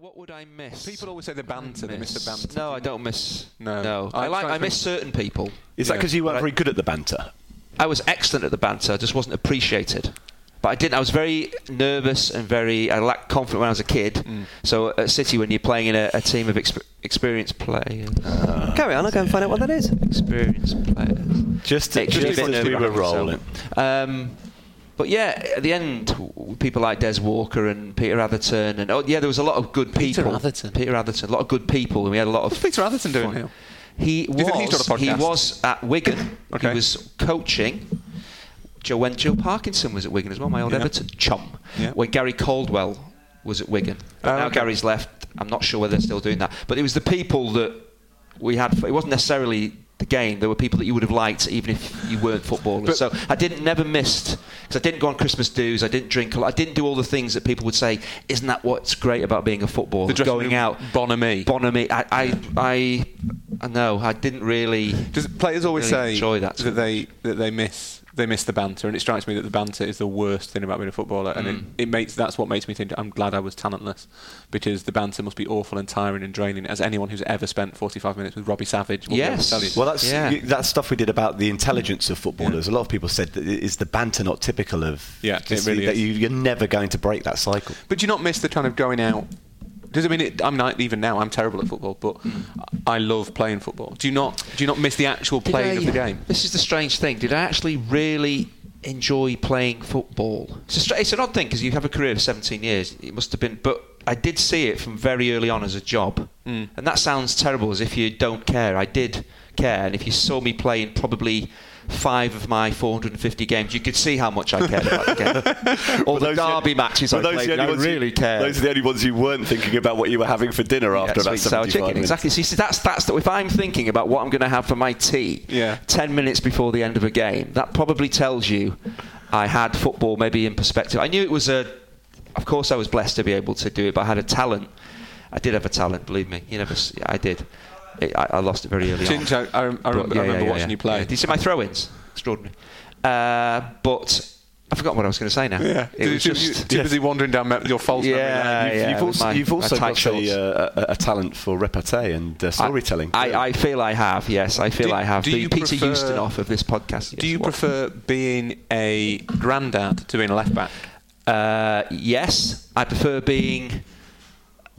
what would I miss? People always say the banter. They miss the banter. No, I don't miss. No. no. I I like. I miss certain people. Is that Yeah. because you weren't But I- very good at the banter? I was excellent at the banter. I just wasn't appreciated. But I didn't. I was very nervous and very. I lacked confidence when I was a kid. Mm. So at City, when you're playing in a, a team of exp- experienced players, Carry on, I'll go and find out what that is. experienced players, Just, to, Extra just bit as we were nerve-wracking, so- rolling. Um, but yeah, at the end, people like Des Walker and Peter Atherton, and oh yeah, there was a lot of good Peter people. Atherton? Peter Atherton, a lot of good people, and we had a lot of. What's Peter Atherton doing fun. here? He Do you think was. He was at Wigan. Okay. He was coaching. Joe when Joe Parkinson was at Wigan as well, my old Yeah. Everton chum. Yeah. When Gary Caldwell was at Wigan. Oh, now okay. Gary's left. I'm not sure whether they're still doing that. But it was the people that we had. It wasn't necessarily the game. There were people that you would have liked even if you weren't footballers. But- so I didn't never missed because I didn't go on Christmas dues. I didn't drink a lot. I didn't do all the things that people would say. Isn't that what's great about being a footballer? Going out, bonhomie. bonhomie. I, I, I, I know. I didn't really. Does players always really say enjoy that that they that they miss they miss the banter, and it strikes me that the banter is the worst thing about being a footballer, and Mm. it, it makes that's what makes me think I'm glad I was talentless, because the banter must be awful and tiring and draining. As anyone who's ever spent 45 minutes with Robbie Savage will be able to Yes. tell you. Well, that's Yeah. you, that stuff we did about the intelligence of footballers. A lot of people said that is the banter not typical of Yeah, it just really that is. you, you're never going to break that cycle. But do you not miss the kind of going out? Does it mean it, I'm not even now? I'm terrible at football, but I love playing football. Do you not? Do you not miss the actual playing I- of the game? This is the strange thing. Did I actually really enjoy playing football? It's, a stra- it's an odd thing because you have a career of 17 years. It must have been, but I did see it from very early on as a job, Mm. and that sounds terrible as if you don't care. I did care, and if you saw me playing probably. Five of my 450 games, you could see how much I cared about the game. All the those the- derby matches I those played, the only I ones you- really cared. Those are the only ones you weren't thinking about what you were having for dinner after Yeah, about sour 75 chicken. minutes. Exactly. See, see, that's that's the, if I'm thinking about what I'm going to have for my tea, Yeah. ten minutes before the end of a game, that probably tells you I had football maybe in perspective. I knew it was a. Of course, I was blessed to be able to do it, but I had a talent. I did have a talent. Believe me, you never. I did. It, I, I lost it very early Chinch, on. I, I, I But remember, yeah, I remember yeah, watching yeah, you play. yeah. Did you see my throw-ins? Extraordinary. Uh, but I forgot what I was going to say now. Yeah, It was you, just. too busy wandering down me- your false memory Yeah, lane. You've, yeah, you've also, my- you've also tight got a, uh, a, a talent for repartee and uh, storytelling. I, I, I feel I have, yes. I feel Do- I have. do The you Peter prefer- off of this podcast. Do you what? prefer being a granddad to being a left back? Uh, yes, I prefer being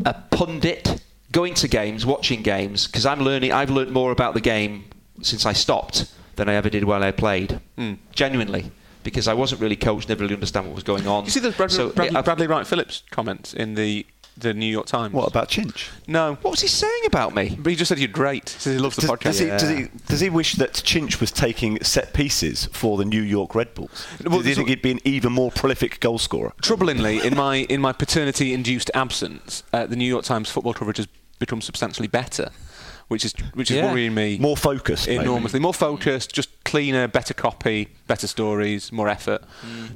a pundit, going to games, watching games, because I'm learning. I've learned more about the game since I stopped than I ever did while I played. Mm. Genuinely, because I wasn't really coached, never really understand what was going on. You see those Bradley, So, Bradley, Bradley Wright Phillips comments in the the New York Times? What about Chinch? No. What was he saying about me? But he just said you're great. He says he loves the Does, podcast. does, he, does, he, does he wish that Chinch was taking set pieces for the New York Red Bulls? Well, does he think he'd be an even more prolific goal scorer? Troublingly, in my in my paternity-induced absence, uh, the New York Times football coverage has become substantially better, which is which is Yeah. worrying me More focused, maybe. enormously. More focused, just cleaner, better copy, better stories, more effort,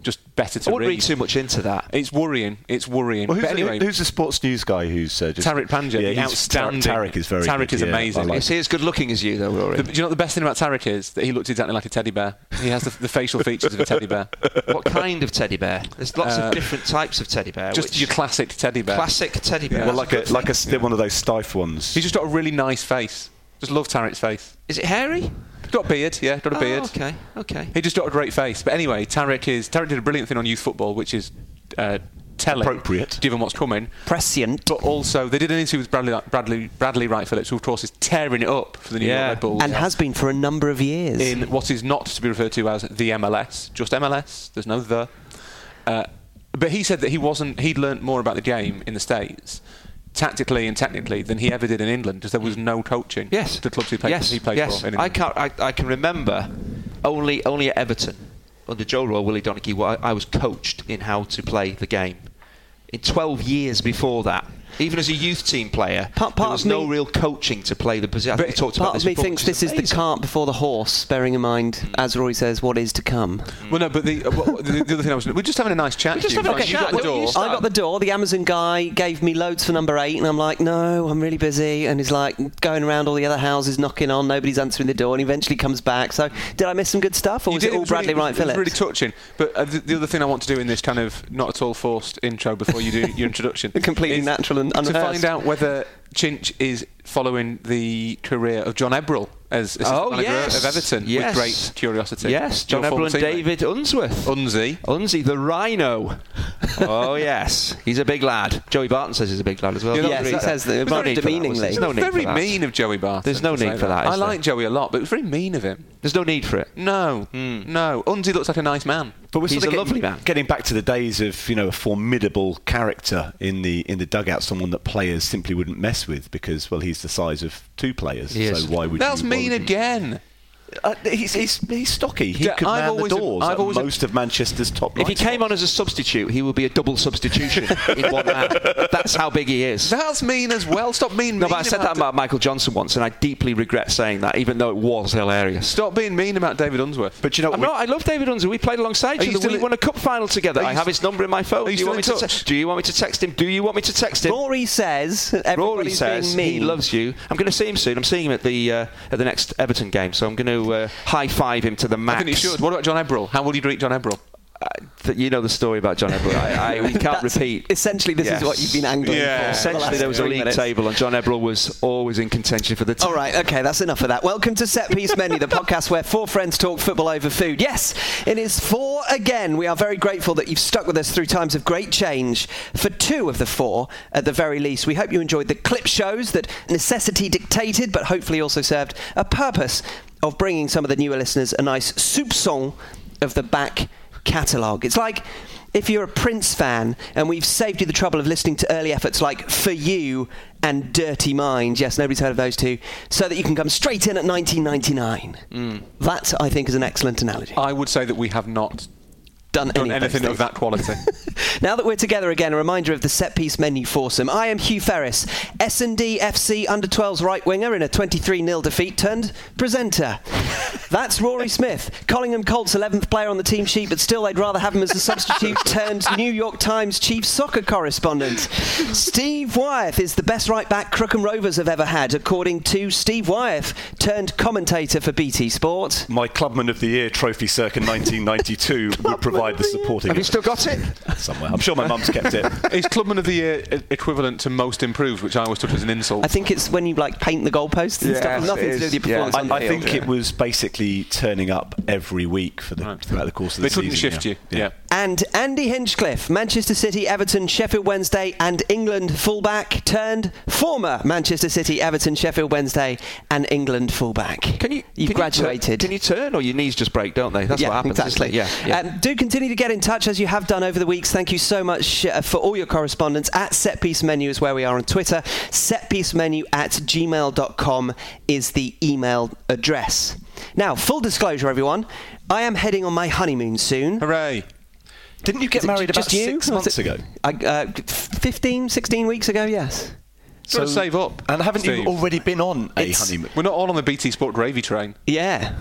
just better to I wouldn't read. read too much into that. It's worrying. It's worrying. Well, who's, but anyway, who- who's the sports news guy who's uh, just Tariq Panja, Yeah, the he's- outstanding. Tariq is very. Tariq good, is yeah, amazing. I like Is he as good looking as you, though, Rory? The- do you know what the best thing about Tariq is? That he looks exactly like a teddy bear. He has the, the facial features of a teddy bear. what kind of teddy bear? There's lots Uh, of different types of teddy bear. Just your classic teddy bear. classic teddy bear. Well, like a like a thing. st- one of those stiff ones. He's just got a really nice face. Just love Tariq's face. Is it hairy? Got a beard, yeah, got a Oh, beard. okay, okay. He just got a great face. But anyway, Tariq is Tariq did a brilliant thing on youth football, which is uh, telling, Appropriate. given what's coming. Prescient. But also, they did an interview with Bradley Bradley Bradley Wright Phillips, who of course is tearing it up for the New Yeah. York Red Bulls. And has been for a number of years. in what is not to be referred to as the MLS, just MLS. There's no the. Uh, but he said that he wasn't. He'd learnt more about the game in the states, tactically and technically, than he ever did in England, because there was no coaching. Yes. the clubs he played, yes. he played yes. for. I can't. I, I can remember only only at Everton under Joe Royle, Willie where I, I was coached in how to play the game. In 12 years before that, even as a youth team player, Part- part there was no me- real coaching to play the position. I think we talked about Part this of me before, thinks which this is the cart before the horse, bearing in mind, as Roy says, what is to come. Well, no, but the, uh, what- the, the other thing I was. We're just having a nice chat. We're just Hugh. having a Like, you chat, got the door. I got the door. The Amazon guy gave me loads for number eight, and I'm like, no, I'm really busy. And he's like going around all the other houses, knocking on. Nobody's answering the door, and he eventually comes back. So, did I miss some good stuff, or You was did, it all was Bradley really, Wright Phillips? really touching. But uh, the, the other thing I want to do in this kind of not at all forced intro before you do your introduction, Completely natural and to find out whether Chinch is following the career of John Ebbrell as assistant Oh, manager yes. of Everton Yes. with great curiosity. Yes, John former and teammate. David Unsworth. Unzi. Unzi, the Rhino. Oh yes, he's a big lad. Joey Barton says he's a big lad as well. Yeah, Don't Yes, read he that. says that There's no rather need that, was there? demeaningly. There's no need very for mean of Joey Barton. There's no need for that, I like Joey a lot, but it was very mean of him. There's no need for it. No, hmm. no. Unzi looks like a nice man. But we're He's sort of a getting, lovely man. Getting back to the days of you know a formidable character in the in the dugout, someone that players simply wouldn't mess with because well he's the size of two players. He so is. why would That's you? mean would you- again. Uh, he's, he's, he's stocky. He Yeah, could I've man always- the doors I've at always- most of Manchester's top. If he night came on as a substitute, he would be a double substitution in one man. That's how big he is. That's mean as well. Stop being No, mean but I said that about Michael Johnson once, and I deeply regret saying that, even though it was hilarious. Stop being mean about David Unsworth. but you know, I'm we- not, I love David Unsworth. We played alongside each you other. We won a cup final together. I have his number in my phone. Are you Do you, want me still to in te- do you want me to text him? Do you want me to text him? Rory says Rory everybody's says being he loves you. I'm going to see him soon. I'm seeing him at the uh, at the next Everton game, so I'm going to uh, high five him to the I max. think he should. What about John Ebbrell? How will you treat John Ebbrell? Uh, th- you know the story about John Ebbrell. I, I we can't That's- repeat. Essentially, this Yes. is what you've been angling Yeah. for. for the Essentially, last there was a league minutes. table, and John Ebbrell was always in contention for the. T- All right, okay, that's enough of that. Welcome to Set Piece Menu, the podcast where four friends talk football over food. Yes, it is four again. We are very grateful that you've stuck with us through times of great change for two of the four, at the very least. We hope you enjoyed the clip shows that necessity dictated, but hopefully also served a purpose of bringing some of the newer listeners a nice soupçon of the back catalogue. It's like if you're a Prince fan and we've saved you the trouble of listening to early efforts like For You and Dirty Mind, yes, nobody's heard of those two, so that you can come straight in at 1999. Hmm. That, I think, is an excellent analogy. I would say that we have not Done, done anything of that quality. Now that we're together again, a reminder of the set piece menu foursome. I am Hugh Ferris, S&D FC under 12s right winger in a 23 0 defeat turned presenter. That's Rory Smith, Collingham Colts 11th player on the team sheet, but still they'd rather have him as a substitute turned New York Times chief soccer correspondent. Steve Wyeth is the best right back Crookham Rovers have ever had, according to Steve Wyeth, turned commentator for BT Sport. my Clubman of the Year trophy circa 1992 would provide the supporting. Have you still got it? somewhere? I'm sure my mum's kept it. Is Clubman of the Year e- equivalent to most improved, which I always took as an insult? I think it's when you like paint the goalposts and Yes, stuff. Nothing to do with is. your Yeah. performance I, on the I field. think it was basically turning up every week for the Right. throughout the course of they the couldn't shift yeah. you. Yeah. And Andy Hinchcliffe, Manchester City, Everton, Sheffield Wednesday, and England fullback turned former Manchester City, Everton, Sheffield Wednesday, and England fullback. Can you? You've can graduated. You turn, can you turn, or your knees just break, don't they? That's yeah, what happens. exactly. Isn't it? Yeah. yeah. Um, do continue to get in touch as you have done over the weeks. Thank you so much uh, for all your correspondence. At Setpiece Menu is where we are on Twitter. Setpiecemenu at gmail.com is the email address. Now, full disclosure, everyone, I am heading on my honeymoon soon. Hooray! Didn't you get Is it married about you? six months ago? I, uh, 15, 16 weeks ago, yes. Gotta save up. And haven't Steve. you already been on a It's- honeymoon? We're not all on the BT Sport gravy train. Yeah.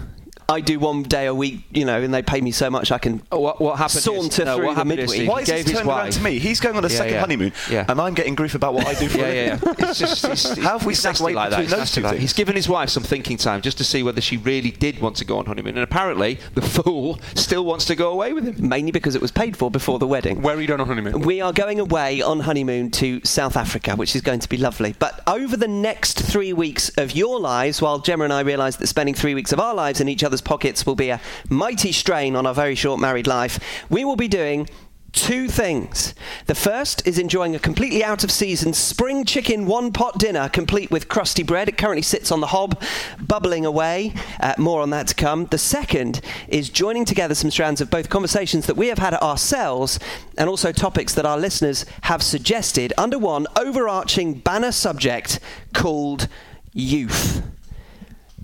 I do one day a week, you know, and they pay me so much I can Oh, what, what happened? saunter is, no, through what the midweek. he Why is gave this his turned around to me? He's going on a Yeah, second yeah. honeymoon, Yeah. and I'm getting grief about what I do for Yeah, a yeah, living. yeah. It's just, it's, it's, How have we it's nasty segued like that. between It's those two like things? He's given his wife some thinking time just to see whether she really did want to go on honeymoon, and apparently the fool still wants to go away with him. mainly because it was paid for before the wedding. Where are you going on honeymoon? We are going away on honeymoon to South Africa, which is going to be lovely. But over the next three weeks of your lives, while Gemma and I realise that spending three weeks of our lives in each other's pockets will be a mighty strain on our very short married life, we will be doing two things. The first is enjoying a completely out of season spring chicken one pot dinner complete with crusty bread. It currently sits on the hob, bubbling away. Uh, more on that to come. The second is joining together some strands of both conversations that we have had ourselves and also topics that our listeners have suggested under one overarching banner subject called youth.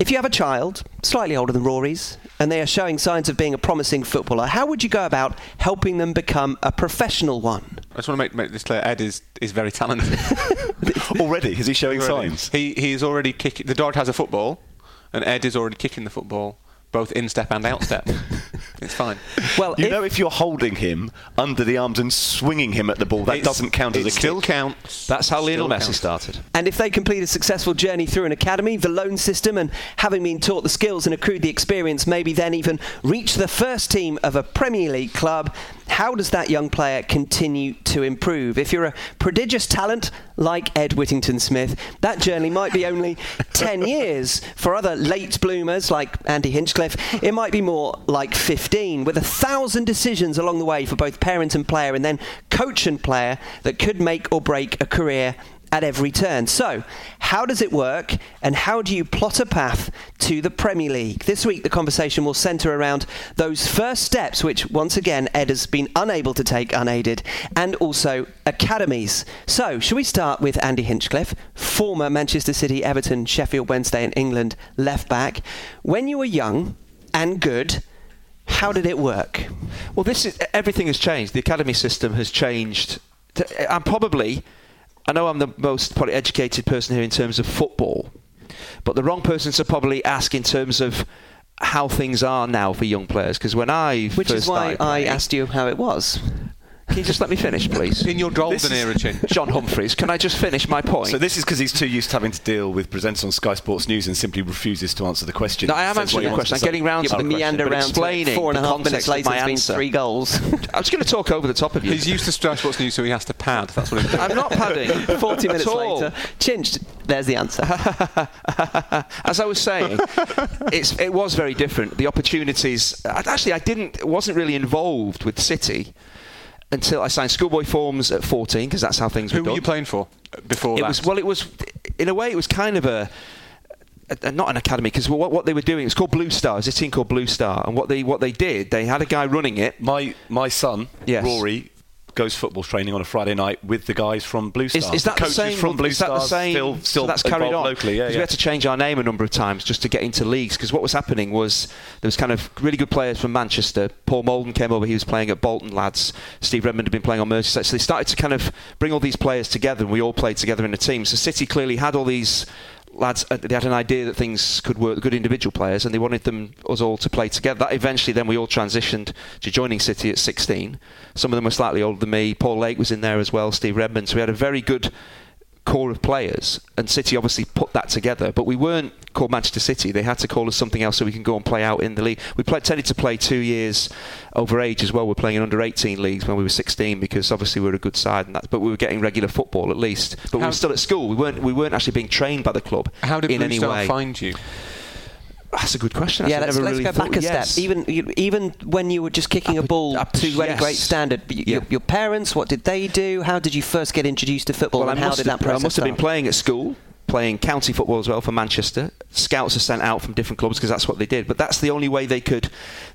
If you have a child, slightly older than Rory's, and they are showing signs of being a promising footballer, how would you go about helping them become a professional one? I just want to make, make this clear. Ed is, is very talented. Already, is he showing Already. signs? He he is already kicking. The dog has a football, and Ed is already kicking the football, both in step and out step. it's fine. Well, You if- know, if you're holding him under the arms and swinging him at the ball, that doesn't count as it a still kick. counts. That's how Lionel Messi counts. started. And if they complete a successful journey through an academy, the loan system, and having been taught the skills and accrued the experience, maybe then even reach the first team of a Premier League club, how does that young player continue to improve? If you're a prodigious talent like Ed Whittington Smith, that journey might be only 10 years. For other late bloomers like Andy Hinchcliffe, it might be more like 15, with a thousand decisions along the way for both parent and player, and then coach and player that could make or break a career at every turn. So, how does it work and how do you plot a path to the Premier League? This week, the conversation will centre around those first steps, which once again Ed has been unable to take unaided, and also academies. So, should we start with Andy Hinchcliffe, former Manchester City, Everton, Sheffield Wednesday, and England left back? When you were young and good, how did it work? Well, this is everything has changed. The academy system has changed. I'm probably I know I'm the most probably educated person here in terms of football, but the wrong person to probably ask in terms of how things are now for young players. Because when I which is why I asked you how it was. Can you just let me finish, please? In your golden era, Chin. John Humphrys, can I just finish my point? So this is because he's too used to having to deal with presenters on Sky Sports News and simply refuses to answer the question. No, I am answering the question. I'm getting round to the meander question, explaining four and a half minutes later, my answer. three goals. I was going to talk over the top of you. He's used to Sky Sports News, so he has to pad. That's what he's doing. I'm not padding. 40 minutes later, chinched. There's the answer. As I was saying, it's, it was very different. The opportunities. Actually, I didn't. wasn't really involved with City until I signed schoolboy forms at 14 because that's how things were. Who were were you playing for before it that? was well, it was in a way it was kind of a. a- not an academy because what, what they were doing it's called Blue Star. It's a team called Blue Star, and what they what they did they had a guy running it. My my son, Yes. Rory, goes football training on a Friday night with the guys from Blue Stars. Is, is that the coaches same? from Blue is that the same? Still, still so that's carried on locally. Yeah, yeah. We had to change our name a number of times just to get into leagues. Because what was happening was there was kind of really good players from Manchester. Paul Moulden came over. He was playing at Bolton lads. Steve Redmond had been playing on Merseyside. So they started to kind of bring all these players together, and we all played together in a team. So City clearly had all these lads uh, they had an idea that things could work good individual players and they wanted them us all to play together. That eventually then we all transitioned to joining City at 16 some of them were slightly older than me. Paul Lake was in there as well Steve Redmond. So we had a very good core of players and City obviously put that together but we weren't called Manchester City. They had to call us something else so we can go and play out in the league. We played, tended to play two years over age as well. We're playing in under 18 leagues when we were 16 because obviously we were a good side and that but we were getting regular football at least. But we How- were still at school. We weren't we weren't actually being trained by the club How did in Blue any Star way. find you? That's a good question yeah, let's, let's really go thought- back a yes. step. Even you- even when you were just kicking a ball up- to any yes. great standard, y- Yeah. your, your parents, what did they do? How did you first get introduced to football, Well, I and how must did that have, process I must have been start? playing at school, playing county football as well for Manchester. Scouts are sent out from different clubs because that's what they did. But that's the only way they could.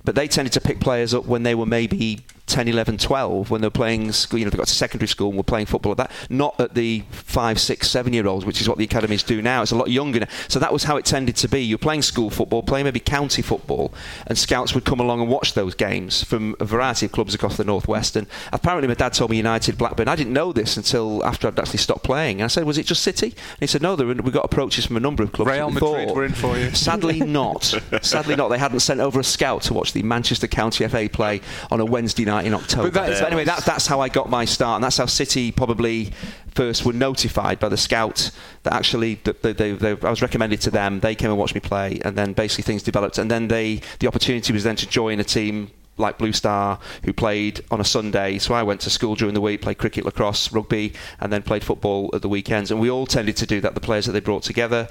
But they tended to pick players up when they were maybe 10, 11, 12, when they were playing, school, you know, they got to secondary school and were playing football at that. Not at the five, six, seven year olds, which is what the academies do now. It's a lot younger now. So that was how it tended to be. You're playing school football, playing maybe county football, and scouts would come along and watch those games from a variety of clubs across the northwest. And apparently, my dad told me United, Blackburn. I didn't know this until after I'd actually stopped playing. And I said, "Was it just City?" And he said, "No, there were, we got approaches from a number of clubs." Real Madrid thought- were in for you. Sadly, not. Sadly, not. They hadn't sent over a scout to watch the Manchester County FA play on a Wednesday night in October. But that is- So anyway, that, that's how I got my start, and that's how City probably first were notified by the scout that actually that they, they, they, I was recommended to them. They came and watched me play, and then basically things developed. And then they the opportunity was then to join a team like Blue Star, who played on a Sunday. So I went to school during the week, played cricket, lacrosse, rugby, and then played football at the weekends. And we all tended to do that, the players that they brought together.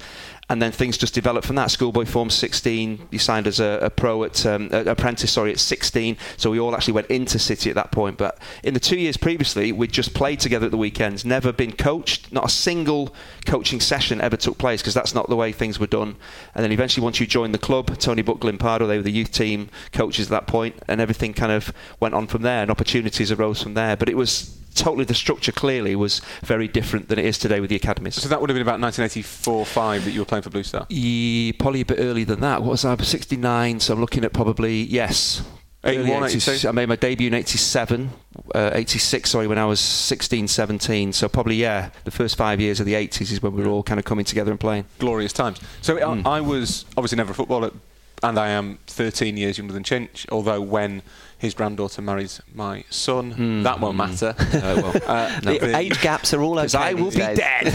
And then things just developed from that. Schoolboy form 16. You signed as a, a pro at um, a- apprentice, sorry, at 16. So we all actually went into City at that point. But in the two years previously, we'd just played together at the weekends. Never been coached. Not a single coaching session ever took place because that's not the way things were done. And then eventually, once you joined the club, Tony Book, Limpardo, they were the youth team coaches at that point, and everything kind of went on from there, and opportunities arose from there. But it was totally the structure clearly was very different than it is today with the academies. So that would have been about 1984-5 that you were playing for Blue Star. Ye- probably a bit earlier than that. What was I? 69, so I'm looking at probably, yes. 81, early 80s. 82? I made my debut in 87, uh, 86, sorry, when I was 16, 17. So probably, yeah, the first five years of the 80s is when we were all kind of coming together and playing. Glorious times. So Mm. I, I was obviously never a footballer and I am 13 years younger than Chinch. Although when his granddaughter marries my son, hmm. that won't hmm. matter. Uh, the the- age gaps are all okay. I will be days. dead.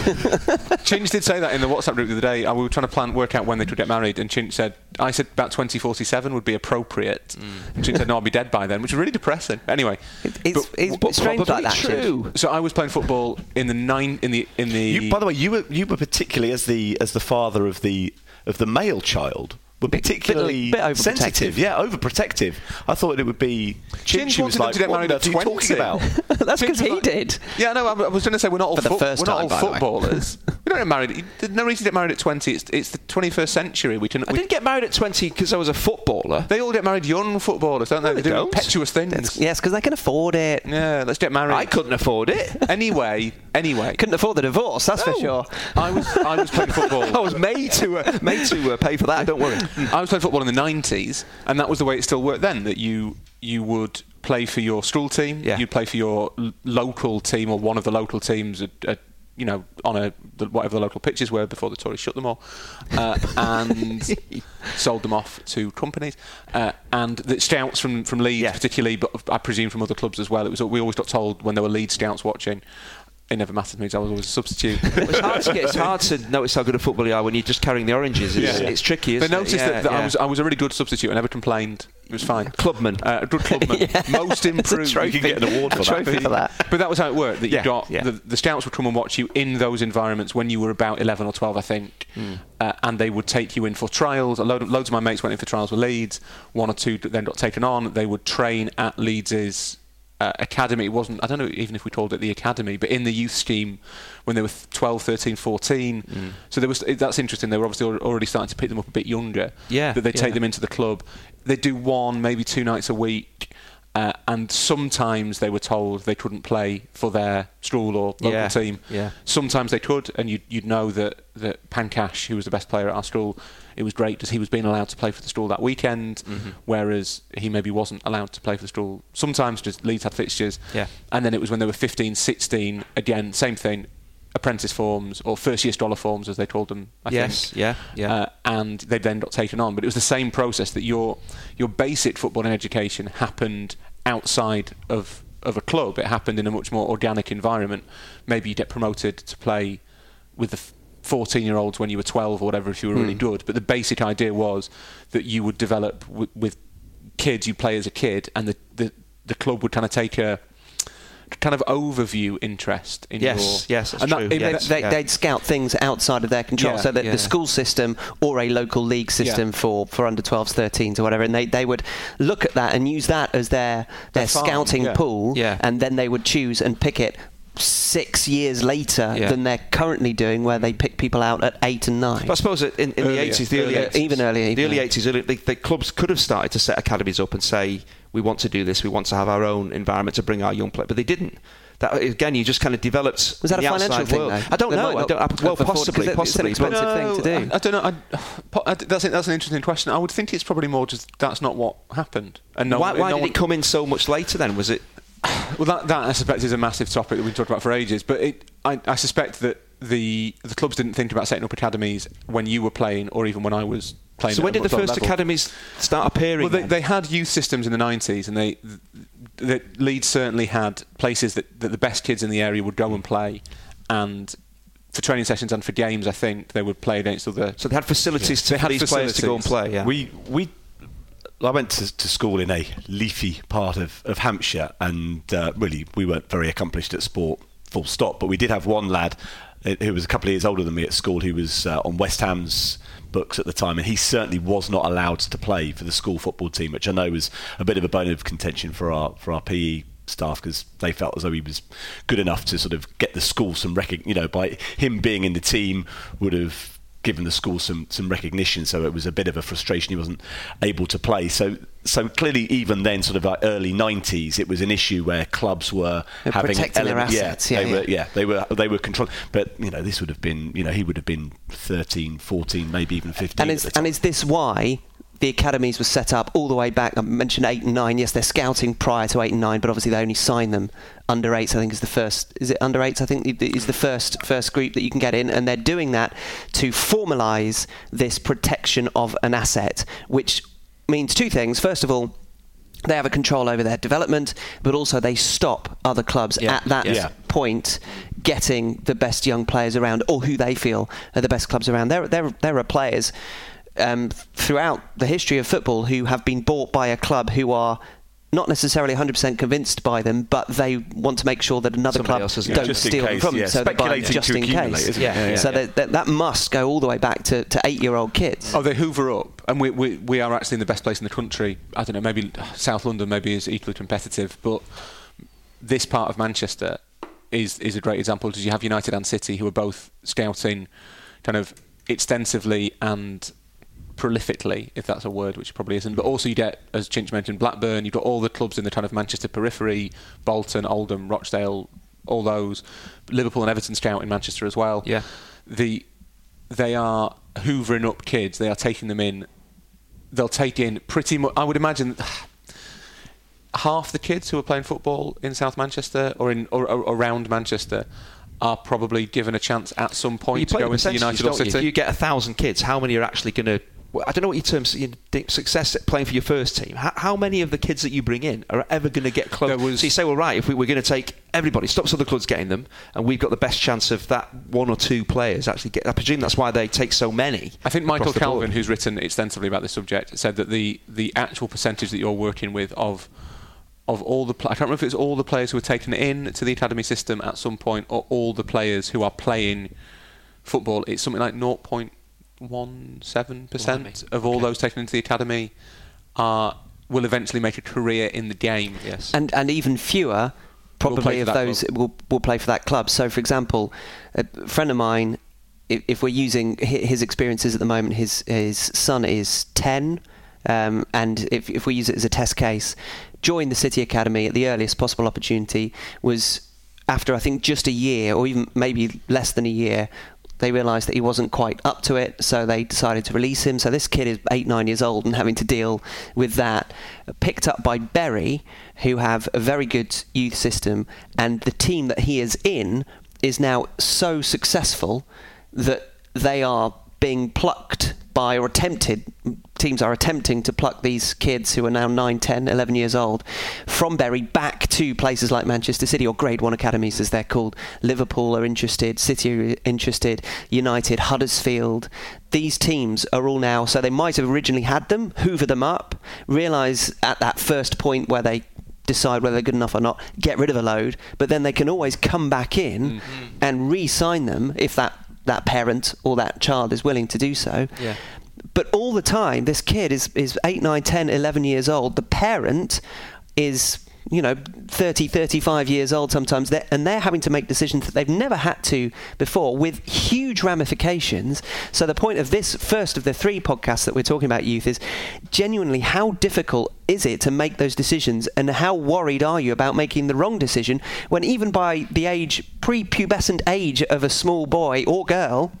Chinch did say that in the WhatsApp group the other day. and we were trying to plan, work out when they could get married, and Chinch said, "I said about 2047 would be appropriate." Hmm. And Chinch said, "No, I'll be dead by then," which is really depressing. Anyway, It's, but- it's but strange like probably that. True. so I was playing football in the nine in the in the. You, by the way, you were you were particularly as the as the father of the of the male child were Bit- bit- particularly bit overprotective. sensitive. Yeah, overprotective. I thought it would be. Chin Chinch was like, to get what married at earth are you 20. talking about? That's because he like- did. Yeah, no, I I was going to say we're not all For the foot- first we're not time, all by the way. footballers. we don't get married. There's no reason to get married at 20. It's it's the 21st century. We can. I didn't get married at 20 because I was a footballer. they all get married young footballers, don't they? they they do impetuous things. Yes, because they can afford it. Yeah, let's get married. I couldn't afford it. Anyway, anyway, Couldn't afford the divorce, that's for sure. I was I was playing football. I was made to uh, made to uh, pay for that. Don't worry. I was playing football in the 90s, and that was the way it still worked then. That you you would play for your school team, Yeah. you'd play for your l- local team or one of the local teams at, at you know on a the, whatever the local pitches were before the Tories shut them all, uh, and sold them off to companies. Uh, and the scouts from from Leeds, Yeah. particularly, but I presume from other clubs as well. It was we always got told when there were Leeds scouts watching. It never mattered to me 'cause I was always a substitute. It's hard, to get, it's hard to notice how good a footballer you are when you're just carrying the oranges. It's, Yeah. it's tricky. They Isn't it? noticed Yeah, that, that I was I was a really good substitute. I never complained. It was fine. Clubman. Uh, a good clubman. Most improved. You can get an award for that. For that. But that was how it worked. That you got yeah. the, the scouts would come and watch you in those environments when you were about eleven or twelve, I think, Hmm. uh, and they would take you in for trials. A load of, loads of my mates went in for trials with Leeds. One or two then got taken on. They would train at Leeds's. Uh, academy it wasn't I don't know even if we called it the academy but in the youth scheme when they were 12 13 14 Hmm. so there was that's interesting they were obviously already starting to pick them up a bit younger Yeah, that they take them into the club they do one maybe two nights a week uh, and sometimes they were told they couldn't play for their school or local Yeah, team. yeah. Sometimes they could, and you'd, you'd know that, that Pancash, who was the best player at our school, it was great because he was being allowed to play for the school that weekend, Mm-hmm. whereas he maybe wasn't allowed to play for the school. Sometimes just Leeds had fixtures. Yeah. And then it was when they were 15, 16, again, same thing, apprentice forms or first year scholar forms as they called them, I Yes, think. yeah, yeah. Uh, and they then got taken on. But it was the same process that your your basic footballing education happened outside of of a club. It happened in a much more organic environment. Maybe you get promoted to play with the 14 year olds when you were 12 or whatever if you were really hmm. good. But the basic idea was that you would develop w- with kids you play as a kid, and the, the the club would kind of take a kind of overview interest in Yes, your yes, that's and that- true, it- yeah. that- they, yeah. They'd scout things outside of their control, Yeah, so that yeah. the school system or a local league system Yeah. for, for under 12s, 13s, or whatever, and they, they would look at that and use that as their their Their farm, scouting yeah. pool, Yeah. and then they would choose and pick it six years later Yeah. than they're currently doing, where they pick people out at eight and nine. But I suppose that in, in the 80s, the early earlier. 80s, Even earlier, the early 80s, early, the, the clubs could have started to set academies up and say, we want to do this, we want to have our own environment to bring our young players, but they didn't. That again, you just kind of developed. Was that a the financial outside thing, world. though? I don't They know. I don't, I, well, possibly, afforded- possibly, 'cause it's an possibly. but- expensive thing to do. I, I don't know. I, I, that's that's an interesting question. I would think it's probably more just that's not what happened. And no, why why no did one- it come in so much later then? Was it? Well, that, that I suspect is a massive topic that we've talked about for ages. But it, I, I suspect that the the clubs didn't think about setting up academies when you were playing, or even when I was playing. So when did the first level. academies start appearing? Well, they, they had youth systems in the 90s, and they, the Leeds certainly had places that, that the best kids in the area would go and play, and for training sessions and for games, I think they would play against other. so they had facilities to They had for these players to go and play. Yeah. We we I went to, to school in a leafy part of, of Hampshire, and uh, really we weren't very accomplished at sport, full stop. But we did have one lad uh, who was a couple of years older than me at school, who was uh, on West Ham's books at the time, and he certainly was not allowed to play for the school football team, which I know was a bit of a bone of contention for our for our PE staff because they felt as though he was good enough to sort of get the school some recognition. You know, by him being in the team would have given the school some some recognition. So it was a bit of a frustration he wasn't able to play. So so clearly, even then, sort of like early '90s, it was an issue where clubs were They're having protecting their assets, yeah, they yeah. were yeah they were they were controlling. But you know, this would have been you know he would have been 13, 14, maybe even 15. and is and is this why the academies were set up all the way back. I mentioned eight and nine. Yes, they're scouting prior to eight and nine, but obviously they only sign them under eights. I think is the first. Is it under eights? I think is the first first group that you can get in, and they're doing that to formalise this protection of an asset, which means two things. First of all, they have a control over their development, but also they stop other clubs Yeah. at that Yeah. point getting the best young players around, or who they feel are the best clubs around. There, there, there are players um, throughout the history of football who have been bought by a club who are not necessarily 100% convinced by them, but they want to make sure that another Somebody club else has- don't Just in steal them case, from them. yeah. So they buy Speculating just to in case. isn't? Yeah, yeah, so yeah. That, that, that must go all the way back to, to eight-year-old kids. Oh, they hoover up, and we, we, we are actually in the best place in the country. I don't know, maybe South London maybe is equally competitive, but this part of Manchester is is a great example because you have United and City who are both scouting kind of extensively and prolifically, if that's a word, which probably isn't. But also you get, as Chinch mentioned, Blackburn. You've got all the clubs in the kind of Manchester periphery: Bolton, Oldham, Rochdale, all those. Liverpool and Everton scout in Manchester as well. Yeah. The they are hoovering up kids. They are taking them in. They'll take in pretty much. I would imagine half the kids who are playing football in South Manchester or in or, or around Manchester are probably given a chance at some point to go into United or you? City. If you get a thousand kids, how many are actually going to? I don't know what your think success at playing for your first team. How, how many of the kids that you bring in are ever going to get close? Was- so you say, well, right, if we, we're going to take everybody, stops other clubs getting them, and we've got the best chance of that one or two players actually get. I presume that's why they take so many. I think Michael the board. Calvin, who's written extensively about this subject, said that the, the actual percentage that you're working with of of all the pl- I can't remember if it's all the players who are taken in to the academy system at some point or all the players who are playing football. It's something like 0.17 percent of all Okay. those taken into the academy are will eventually make a career in the game. Yes. and and even fewer probably of those club. will will play for that club. So, for example, a friend of mine, if, if we're using his experiences at the moment, his his son is ten. Um, and if, if we use it as a test case, joined the City Academy at the earliest possible opportunity was after I think just a year or even maybe less than a year they realised that he wasn't quite up to it, so they decided to release him. So this kid is eight, nine years old and having to deal with that. Picked up by Bury, who have a very good youth system, and the team that he is in is now so successful that they are being plucked by or attempted teams are attempting to pluck these kids who are now 9 10 11 years old from Bury back to places like Manchester City or grade 1 academies as they're called. Liverpool are interested City are interested United Huddersfield. These teams are all now so they might have originally had them hoover them up realize at that first point where they decide whether they're good enough or not, get rid of a load, but then they can always come back in mm-hmm. and re-sign them if that, that parent or that child is willing to do so. Yeah. But all the time, this kid is, is 8, 9, 10, 11 years old. The parent is, you know, 30, 35 years old sometimes, They're- and they're having to make decisions that they've never had to before with huge ramifications. So, the point of this first of the three podcasts that we're talking about youth is genuinely how difficult is it to make those decisions, and how worried are you about making the wrong decision when, even by the age, prepubescent age of a small boy or girl,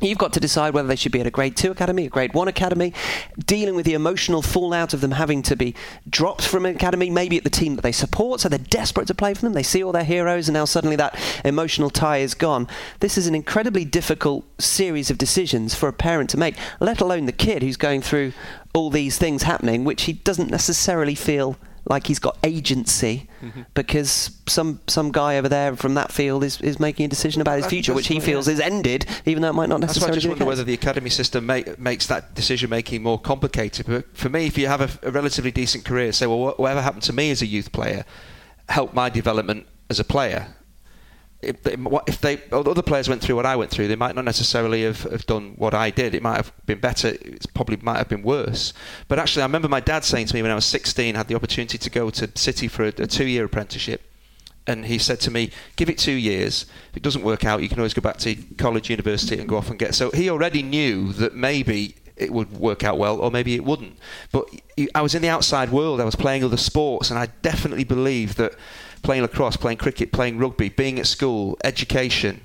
You've got to decide whether they should be at a grade 2 academy, a grade 1 academy, dealing with the emotional fallout of them having to be dropped from an academy, maybe at the team that they support, so they're desperate to play for them. They see all their heroes, and now suddenly that emotional tie is gone. This is an incredibly difficult series of decisions for a parent to make, let alone the kid who's going through all these things happening, which he doesn't necessarily feel like he's got agency Mm-hmm. because some some guy over there from that field is, is making a decision about his future, which he feels yeah. is ended, even though it might not That's why I just wonder whether the academy system make, makes that decision making more complicated. But for me, if you have a, a relatively decent career, say, well, wha- whatever happened to me as a youth player helped my development as a player. If if they other players went through what I went through, they might not necessarily have, have done what I did. It might have been better. It probably might have been worse. But actually, I remember my dad saying to me when I was 16, I had the opportunity to go to City for a, a two-year apprenticeship and he said to me, "Give it two years. If it doesn't work out, you can always go back to college, university, and go off and get." So he already knew that maybe it would work out well, or maybe it wouldn't. But I was in the outside world. I was playing other sports, and I definitely believe that playing lacrosse, playing cricket, playing rugby, being at school, education.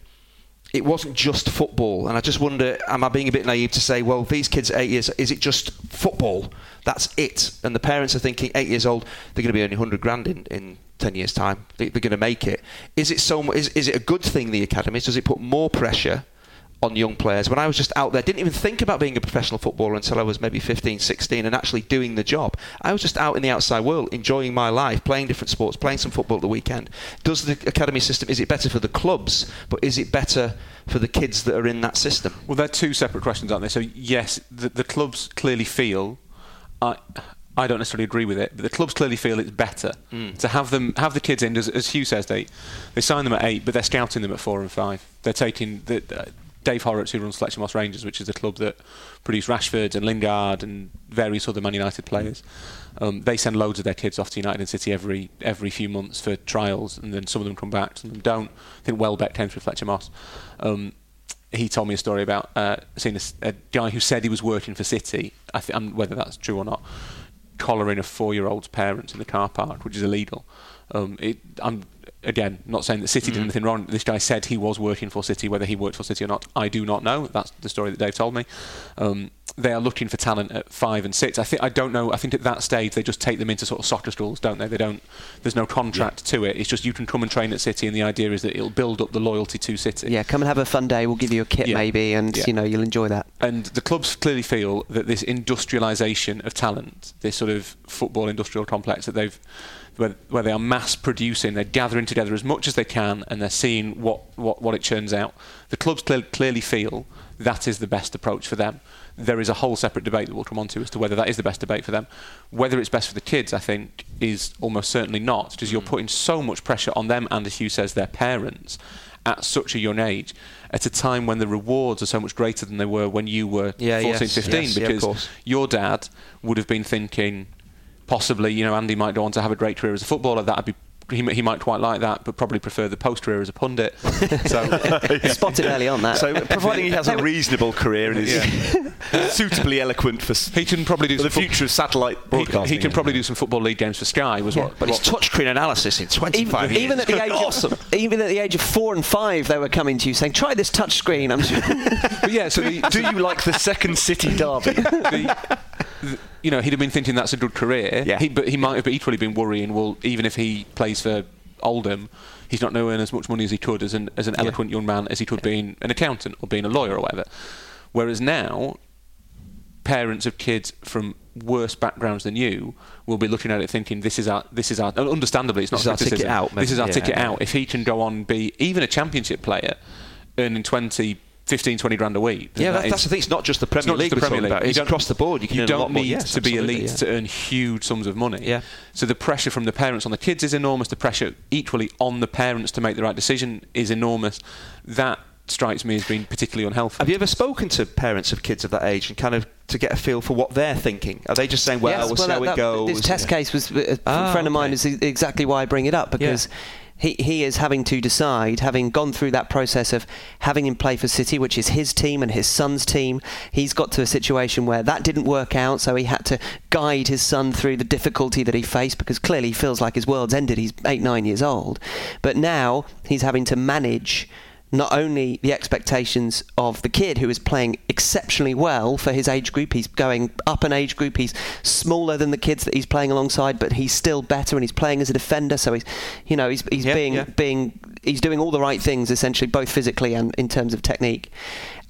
it wasn't just football. And I just wonder, am I being a bit naive to say, well, these kids at eight years, is it just football? That's it. And the parents are thinking, eight years old, they're going to be earning 100 grand in, in 10 years' time. They, they're going to make it. Is it so? Is, is it a good thing, the academies? Does it put more pressure? On young players. When I was just out there, didn't even think about being a professional footballer until I was maybe 15, 16 and actually doing the job. I was just out in the outside world, enjoying my life, playing different sports, playing some football at the weekend. Does the academy system, is it better for the clubs, but is it better for the kids that are in that system? Well, they're two separate questions, aren't they? So, yes, the, the clubs clearly feel. I, I don't necessarily agree with it, but the clubs clearly feel it's better mm. to have them have the kids in. As, as, Hugh says, they they sign them at eight, but they're scouting them at four and five. They're taking the, Dave Horrocks, who runs Fletcher Moss Rangers, which is the club that produce Rashford and Lingard and various other Man United players. Um, they send loads of their kids off to United and City every every few months for trials, and then some of them come back, some of them don't. I think Welbeck came through Fletcher Moss. Um, he told me a story about uh, seeing a, a, guy who said he was working for City. I th- um, whether that's true or not, collaring a four-year-old's parents in the car park, which is illegal. Um, it, I'm again, not saying that City mm. did anything wrong. This guy said he was working for City. Whether he worked for City or not, I do not know. That's the story that Dave told me. Um, they are looking for talent at five and six. I think I don't know. I think at that stage they just take them into sort of soccer schools, don't they? They don't. There's no contract yeah. to it. It's just you can come and train at City, and the idea is that it'll build up the loyalty to City. Yeah, come and have a fun day. We'll give you a kit yeah. maybe, and yeah. you know you'll enjoy that. And the clubs clearly feel that this industrialisation of talent, this sort of football industrial complex that they've where, where they are mass producing, they're gathering together as much as they can, and they're seeing what, what, what it churns out. The clubs clear, clearly feel that is the best approach for them. There is a whole separate debate that we'll come on to as to whether that is the best debate for them. Whether it's best for the kids, I think, is almost certainly not, because you're mm. putting so much pressure on them and, as Hugh says, their parents at such a young age at a time when the rewards are so much greater than they were when you were yeah, 14, yes, 15 yes, because yeah, your dad would have been thinking possibly, you know, Andy might go on to have a great career as a footballer. That'd be he, he might quite like that, but probably prefer the post career as a pundit. So spotted early on that. So providing he has a reasonable career and is yeah. suitably eloquent for he can probably do the future of satellite broadcasting. He, he, can probably do some football league games for Sky. Was yeah. what, but what, his touchscreen analysis in 25 even, even at the age awesome. Of, even at the age of four and five, they were coming to you saying, "Try this touchscreen." I'm sure. but yeah, so do, the, do you like the second City derby? the, you know, he'd have been thinking that's a good career. Yeah. He, but he might have equally been worrying. Well, even if he plays for Oldham, he's not going to earn as much money as he could as an as an eloquent yeah. young man as he could being an accountant or being a lawyer or whatever. Whereas now, parents of kids from worse backgrounds than you will be looking at it thinking this is our this is our understandably it's not this is our ticket out. Maybe. This is our yeah, ticket out. If he can go on be even a championship player, earning 20 15, 20 grand a week. Yeah, that that's the thing. It's not just the Premier it's League. The Premier League. About. It's across the board. You, you don't need yes, to be elite yeah. to earn huge sums of money. Yeah. So the pressure from the parents on the kids is enormous. The pressure equally on the parents to make the right decision is enormous. That strikes me as being particularly unhealthy. Have you ever spoken to parents of kids of that age and kind of to get a feel for what they're thinking? Are they just saying, "Well, yes, we'll, see how that, it goes"? This test case was a ah, friend of mine okay. is exactly why I bring it up because. Yeah he, he is having to decide, having gone through that process of having him play for City, which is his team and his son's team. He's got to a situation where that didn't work out, so he had to guide his son through the difficulty that he faced because clearly he feels like his world's ended. He's eight, nine years old. But now he's having to manage not only the expectations of the kid who is playing exceptionally well for his age group, he's going up an age group, he's smaller than the kids that he's playing alongside, but he's still better and he's playing as a defender, so he's you know, he's he's being yeah. being he's doing all the right things essentially both physically and in terms of technique.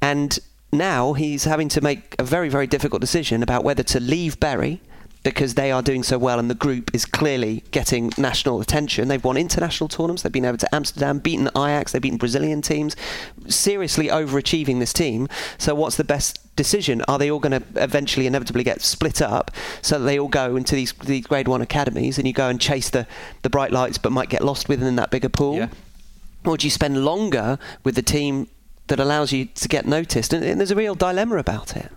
And now he's having to make a very, very difficult decision about whether to leave Bury because they are doing so well and the group is clearly getting national attention. They've won international tournaments, they've been able to Amsterdam, beaten Ajax, they've beaten Brazilian teams, seriously overachieving this team. So, what's the best decision? Are they all going to eventually, inevitably get split up so that they all go into these, these grade one academies and you go and chase the, the bright lights but might get lost within that bigger pool? Yeah. Or do you spend longer with the team that allows you to get noticed? and, and there's a real dilemma about it.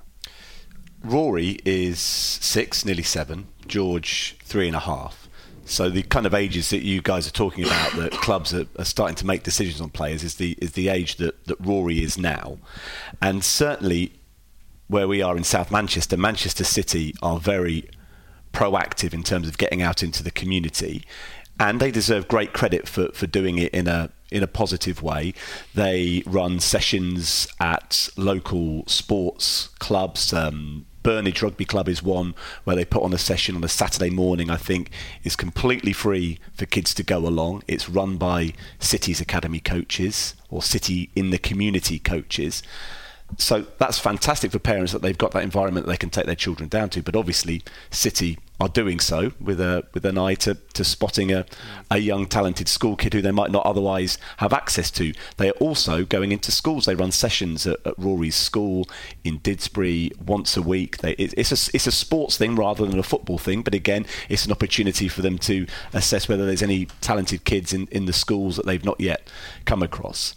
Rory is six, nearly seven. George, three and a half. So the kind of ages that you guys are talking about that clubs are, are, starting to make decisions on players is the is the age that, that Rory is now, and certainly where we are in South Manchester, Manchester City are very proactive in terms of getting out into the community, and they deserve great credit for, for doing it in a in a positive way. They run sessions at local sports clubs. Um, Burnage Rugby Club is one where they put on a session on a Saturday morning, I think, is completely free for kids to go along. It's run by City's Academy coaches or City in the community coaches so that's fantastic for parents that they've got that environment that they can take their children down to. But obviously, City are doing so with a with an eye to, to spotting a, a young talented school kid who they might not otherwise have access to. They are also going into schools. They run sessions at, at Rory's school in Didsbury once a week. They, it, it's a it's a sports thing rather than a football thing. But again, it's an opportunity for them to assess whether there's any talented kids in, in the schools that they've not yet come across.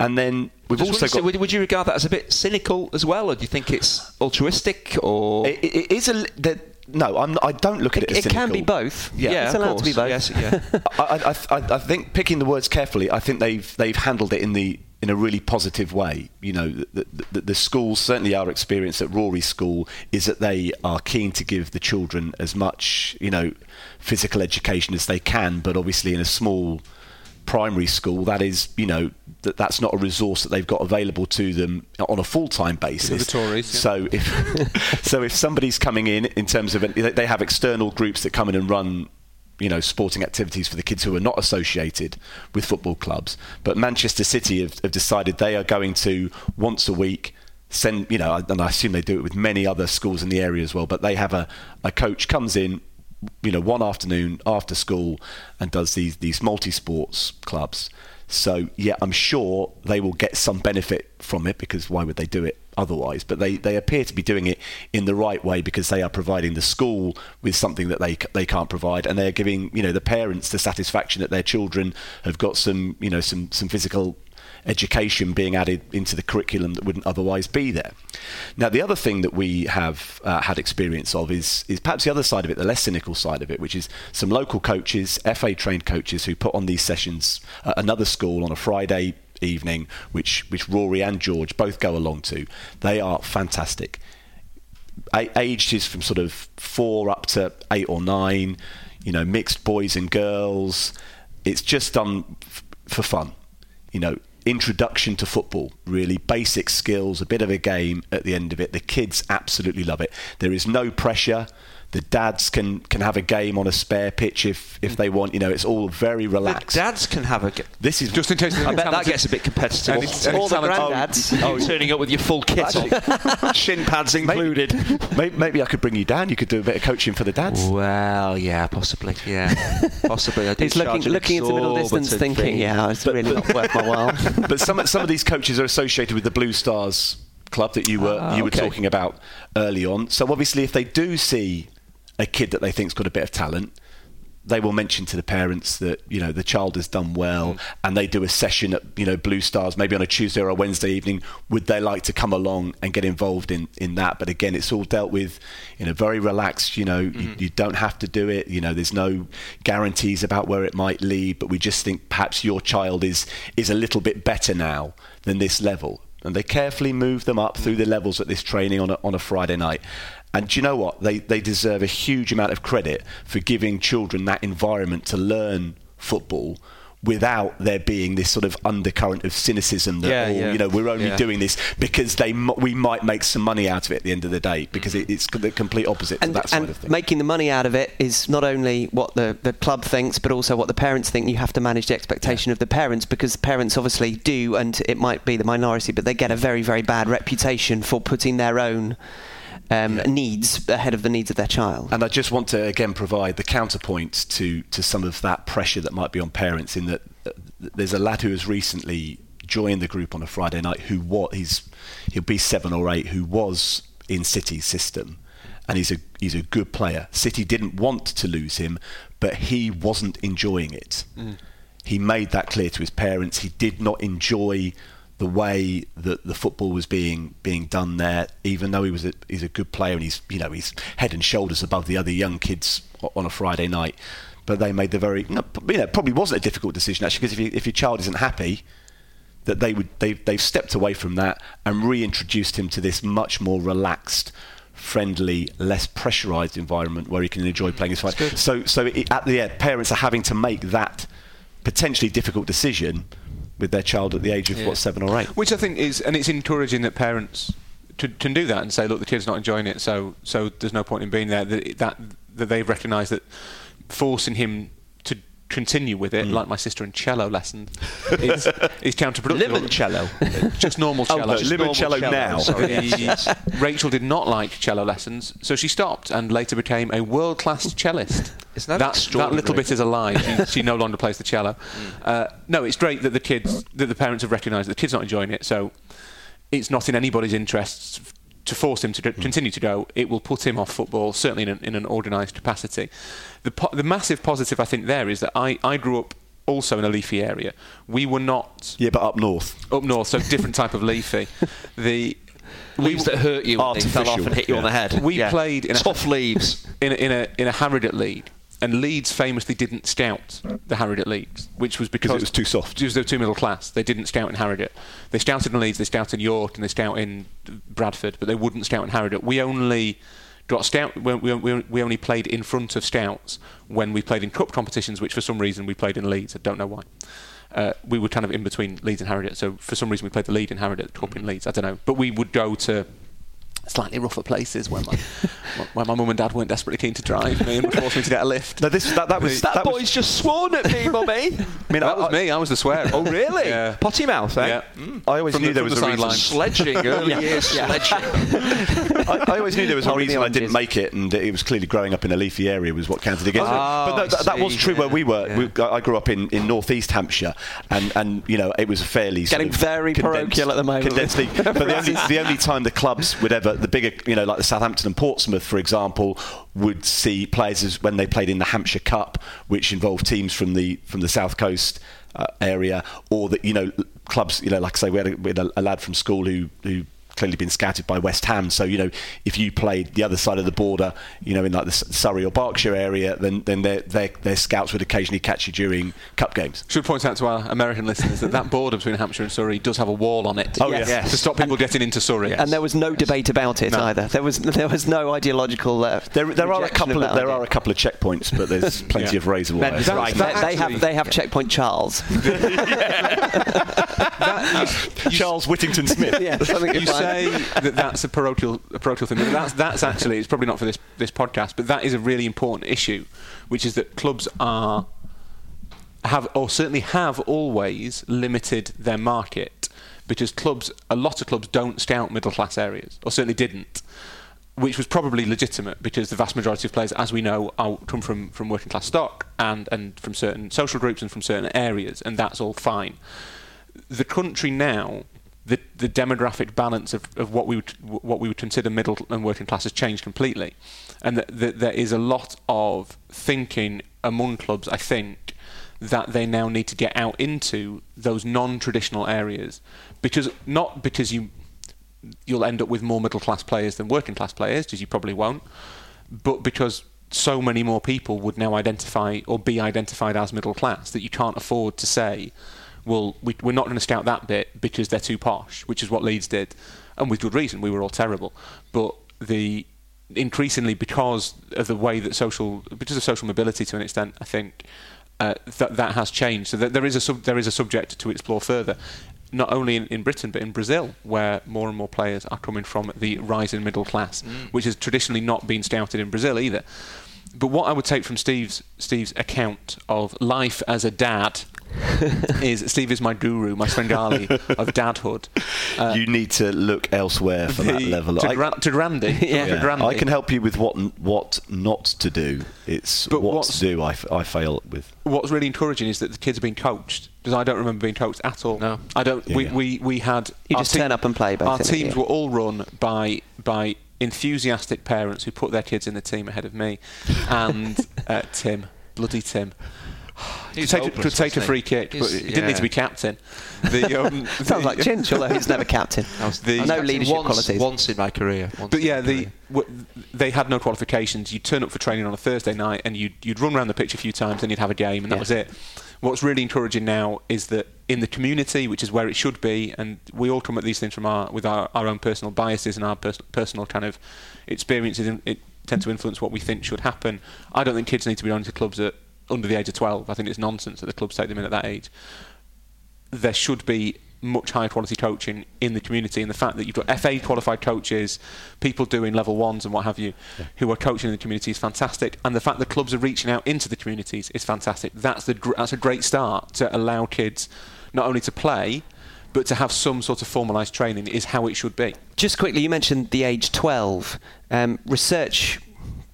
And then we've also got. would, would you regard that as a bit cynical as well, or do you think it's altruistic, or It, it, it is a. li- That, no, I'm, I don't look at it, It, as it can be both. Yeah. it's of allowed to be both. Yes, yeah. I, I, I, I think picking the words carefully, I think they've they've handled it in the in a really positive way. You know, the, the, the schools certainly our experience at Rory School is that they are keen to give the children as much you know physical education as they can, but obviously in a small primary school that is you know that that's not a resource that they've got available to them on a full-time basis. The Tories, yeah. so if so if somebody's coming in in terms of they they have external groups that come in and run you know sporting activities for the kids who are not associated with football clubs. But Manchester City have, have decided they are going to once a week send you know and I assume they do it with many other schools in the area as well but they have a, a coach comes in you know one afternoon after school and does these these multi-sports clubs so yeah i'm sure they will get some benefit from it because why would they do it otherwise? But they they appear to be doing it in the right way because they are providing the school with something that they they can't provide and they're giving you know the parents the satisfaction that their children have got some you know some some physical education being added into the curriculum that wouldn't otherwise be there. Now, the other thing that we have uh, had experience of is is perhaps the other side of it, the less cynical side of it, which is some local coaches, FA trained coaches who put on these sessions at another school on a Friday evening, which which Rory and George both go along to. They are fantastic. Aged is from sort of four up to eight or nine. You know, mixed boys and girls. It's just done f- for fun. You know, introduction to football, really basic skills, a bit of a game at the end of it. The kids absolutely love it. There is no pressure. The dads can, can have a game on a spare pitch if, if they want. You know, it's all very relaxed. The relaxed. dads can have a. G- This is Just in case. I bet that gets a bit competitive. And it's- and All it's the talented. granddads. Oh, turning up with your full kit on, shin pads included. maybe, maybe I could bring you down. You could do a bit of coaching for the dads. Well, yeah, possibly, yeah, possibly. I do He's looking charge an looking into middle distance, thinking, fee. "Yeah, it's really not worth my while." but some some of these coaches are associated with the Blue Stars club that you were Ah, you were okay. talking about early on. So obviously, if they do see a kid that they think's got a bit of talent, they will mention to the parents that you know the child has done well, mm. and they do a session at you know Blue Stars maybe on a Tuesday or a Wednesday evening. Would they like to come along and get involved in in that? But again, it's all dealt with in a very relaxed. You know, you, mm. you don't have to do it. You know, there's no guarantees about where it might lead, but we just think perhaps your child is is a little bit better now than this level. And they carefully move them up through the levels at this training on a, on a Friday night. And do you know what? They, they deserve a huge amount of credit for giving children that environment to learn football without there being this sort of undercurrent of cynicism that, Yeah, oh, yeah. you know, we're only Yeah. doing this because they m- we might make some money out of it at the end of the day because it, it's the complete opposite and, to that side and of things. making the money out of it is not only what the, the club thinks, but also what the parents think. You have to manage the expectation of the parents because parents obviously do, and it might be the minority, but they get a very, very bad reputation for putting their own um, needs ahead of the needs of their child. And I just want to again provide the counterpoint to to some of that pressure that might be on parents. In that uh, there's a lad who has recently joined the group on a Friday night who what he's he'll be seven or eight who was in City's system, and he's a he's a good player. City didn't want to lose him, but he wasn't enjoying it. He made that clear to his parents. He did not enjoy the way that the football was being being done there, even though he was a, he's a good player and he's you know he's head and shoulders above the other young kids on a Friday night. But they made the very you know it probably wasn't a difficult decision actually because if, you, if your child isn't happy, that they would they they've stepped away from that and reintroduced him to this much more relaxed friendly less pressurized environment where he can enjoy mm, playing his fight so so it, at the end parents are having to make that potentially difficult decision with their child at the age of Yeah. what seven or eight. Which I think is, and it's encouraging that parents to, to do that and say, look, the kid's not enjoying it, so so there's no point in being there. That that, that they've recognised that forcing him to continue with it, like my sister in cello lessons, is, is counterproductive. Limoncello. just normal cello. no, Just limoncello normal now. Sorry. The- Rachel did not like cello lessons, so she stopped and later became a world-class cellist. Isn't that that, extraordinary? little bit is a lie. She, she no longer plays the cello. Uh, no, it's great that the kids, that the parents have recognised that the kid's are not enjoying it. So it's not in anybody's interests f- to force him to Hmm. do, continue to go. It will put him off football, certainly in an, in an organised capacity. The, po- the massive positive I think there is that I, I grew up also in a leafy area. We were not Yeah, but up north. up north, so different type of leafy. The leaves that hurt you when they fell off and hit you on the head. We played in a- tough leaves. in a, in a in a Harrogate league, and Leeds famously didn't scout the Harrogate leagues, which was because it was too soft. Because they were too middle class. They didn't scout in Harrogate. They scouted in Leeds, they scouted in York, and they scout in Bradford, but they wouldn't scout in Harrogate. We only got scout. We, we, we we only played in front of scouts when we played in cup competitions, which for some reason we played in Leeds. I don't know why. Uh, we were kind of in between Leeds and Harrogate, so for some reason we played the lead in Harrogate, the cup in Leeds. I don't know, but we would go to slightly rougher places where my where my mum and dad weren't desperately keen to drive me and would force me to get a lift. No, this that, that was That, that boy's was, just sworn at me, mummy. I mean, that I, was me. I was the swearer. oh, really? Yeah. Potty mouth, eh? Yeah. I always From knew the- there was the a reason. sidelines. Sledging, early years sledging. I, I always knew there was a reason I didn't make it, and it was clearly growing up in a leafy area was what counted against Oh, me. But no, that, that was see, true where we were. yeah. We, I grew up in, in northeast Hampshire, and, and you know it was fairly Getting very condensed- parochial at the moment. condensed league. but the only the only time the clubs would ever the bigger you know like the Southampton and Portsmouth for example would see players as when they played in the Hampshire Cup, which involved teams from the from the south coast. Uh, area, or that you know, clubs. You know, like I say, we had a, we had a, a lad from school who who clearly been scouted by West Ham. So you know, if you played the other side of the border, you know, in like the Surrey or Berkshire area, then then their their, their scouts would occasionally catch you during cup games. Should point out to our American listeners that that border between Hampshire and Surrey does have a wall on it. Oh, yes. Yes. To stop people getting into Surrey. And there was no debate about it No. either. There was there was no ideological. Uh, There, there are a couple of of there idea. are a couple of checkpoints, but there's plenty Yeah. of razor Then wire. that's right. They, they have they have checkpoint Charles. Charles Whittington Smith. yeah, something you you find. Say that that's a parochial, a parochial thing. But that's, that's actually, it's probably not for this, this podcast, but that is a really important issue, which is that clubs are, have, or certainly have always limited their market because clubs, a lot of clubs don't scout middle class areas, or certainly didn't. Which was probably legitimate because the vast majority of players, as we know, are, come from, from working class stock and, and from certain social groups and from certain areas, and that's all fine the country now, the the demographic balance of, of what we would what we would consider middle and working class has changed completely, and that that there is a lot of thinking among clubs. I think that they now need to get out into those non-traditional areas because not because you you'll end up with more middle class players than working class players, because you probably won't, but because so many more people would now identify or be identified as middle class that you can't afford to say, well, we, we're not going to scout that bit because they're too posh, which is what Leeds did, and with good reason. We were all terrible, but the increasingly because of the way that social because of social mobility to an extent, I think uh, that that has changed. So that there is a sub, there is a subject to explore further. Not only in, in Britain but in Brazil, where more and more players are coming from the rising middle class, which has traditionally not been scouted in Brazil either. But what I would take from Steve's Steve's account of life as a dad is Steve is my guru, my Svengali of dadhood. Uh, you need to look elsewhere for that level. to, I- Gra- to Grandy. Yeah. to yeah, I can help you with what what not to do. It's But what what's- to do. I, f- I fail with. what's really encouraging is that the kids are being coached because I don't remember being coached at all. No. I don't. Yeah, we, yeah. we we had You our just turn up and play, Our teams yeah. were all run by by enthusiastic parents who put their kids in the team ahead of me, and uh, Tim, bloody Tim. Could He's take, hopeless, could take a free kick, but he didn't need to be captain. The, um, Sounds like Chinch, although he's never captain. The- no leadership once, qualities. Once in my career. But yeah, the w- they had no qualifications. You'd turn up for training on a Thursday night, and you'd you'd run around the pitch a few times, and you'd have a game, and that Yeah. was it. What's really encouraging now is that in the community, which is where it should be, and we all come at these things from our with our, our own personal biases and our pers- personal kind of experiences, and it tend to influence what we think should happen. I don't think kids need to be going to clubs at under the age of 12. I think it's nonsense that the clubs take them in at that age. There should be much higher quality coaching in the community, and the fact that you've got FA qualified coaches, people doing level ones and what have you, yeah. who are coaching in the community is fantastic. And the fact that clubs are reaching out into the communities is fantastic. That's the that's a great start to allow kids not only to play but to have some sort of formalised training is how it should be. Just quickly, you mentioned the age 12. Um, research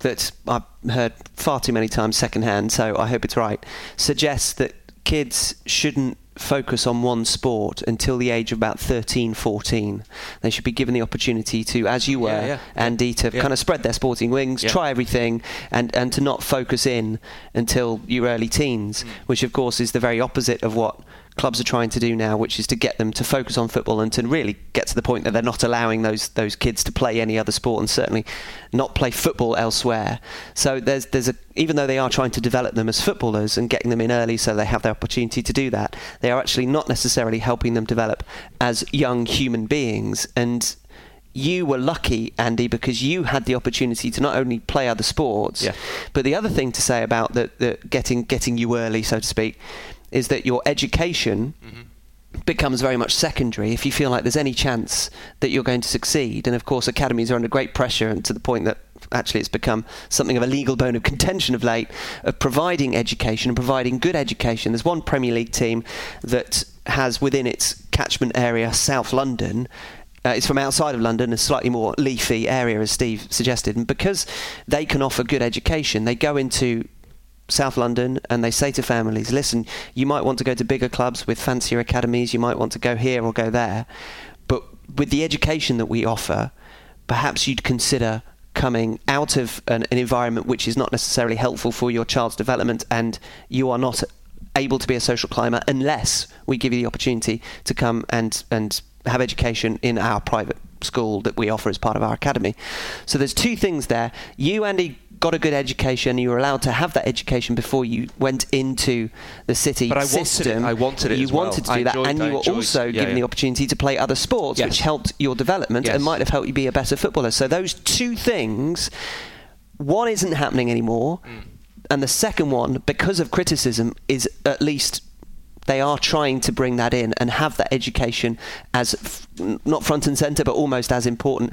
that I've heard far too many times secondhand, so I hope it's right, suggests that kids shouldn't focus on one sport until the age of about 13, 14. They should be given the opportunity to, as you were, yeah, yeah. Andy, to yeah. kind of spread their sporting wings, try everything, and, and to not focus in until your early teens, mm. which of course is the very opposite of what clubs are trying to do now, which is to get them to focus on football and to really get to the point that they're not allowing those those kids to play any other sport and certainly not play football elsewhere. So there's there's a even though they are trying to develop them as footballers and getting them in early so they have the opportunity to do that, they are actually not necessarily helping them develop as young human beings and you were lucky, Andy, because you had the opportunity to not only play other sports, yeah. but the other thing to say about the, the getting getting you early, so to speak, is that your education mm-hmm. becomes very much secondary if you feel like there's any chance that you're going to succeed. And of course, academies are under great pressure, and to the point that actually it's become something of a legal bone of contention of late of providing education and providing good education. There's one Premier League team that has within its catchment area South London uh, it's from outside of London, a slightly more leafy area, as Steve suggested. And because they can offer good education, they go into South London and they say to families, listen, you might want to go to bigger clubs with fancier academies, you might want to go here or go there, but with the education that we offer, perhaps you'd consider coming out of an, an environment which is not necessarily helpful for your child's development and you are not able to be a social climber unless we give you the opportunity to come and, and have education in our private school that we offer as part of our academy. So there's two things there. You, Andy, got a good education, you were allowed to have that education before you went into the city but I system. Wanted it. I wanted it. You wanted well. to do that, and you were enjoyed, also yeah, given yeah. the opportunity to play other sports, yes. which helped your development yes. and might have helped you be a better footballer. So those two things, one isn't happening anymore, mm. and the second one, because of criticism, is at least they are trying to bring that in and have that education as f- not front and center, but almost as important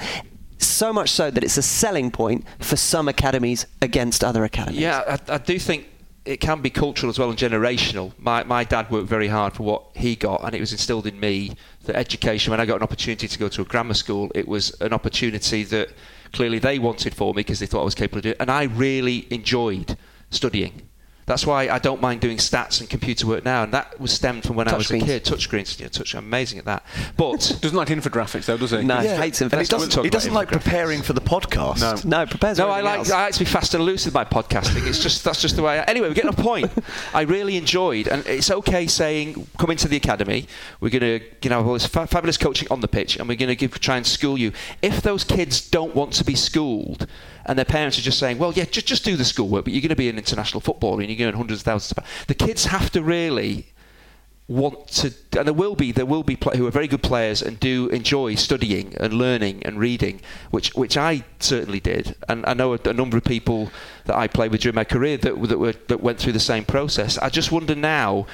so much so that it's a selling point for some academies against other academies. Yeah, I, I do think it can be cultural as well and generational. My, my dad worked very hard for what he got, and it was instilled in me that education, when I got an opportunity to go to a grammar school, it was an opportunity that clearly they wanted for me because they thought I was capable of doing it. And I really enjoyed studying. That's why I don't mind doing stats and computer work now, and that was stemmed from when touch I was screens. a kid. Touchscreens, yeah, touch. I'm amazing at that. But doesn't like infographics though, does he? No, yeah. hates infographics. he doesn't, he doesn't like preparing for the podcast. No, no, prepares. No, I like. Else. I like to be fast and loose with my podcasting. It's just that's just the way. I, anyway, we're getting a point. I really enjoyed, and it's okay saying come into the academy. We're going to you know have all this fa- fabulous coaching on the pitch, and we're going to give try and school you. If those kids don't want to be schooled and their parents are just saying, well, yeah, just, just do the schoolwork, but you're going to be an international footballer and you're going to hundreds of thousands of pounds. The kids have to really want to, and there will be there will be play, who are very good players and do enjoy studying and learning and reading, which which I certainly did, and I know a, a number of people that I played with during my career that that, were, that went through the same process. I just wonder now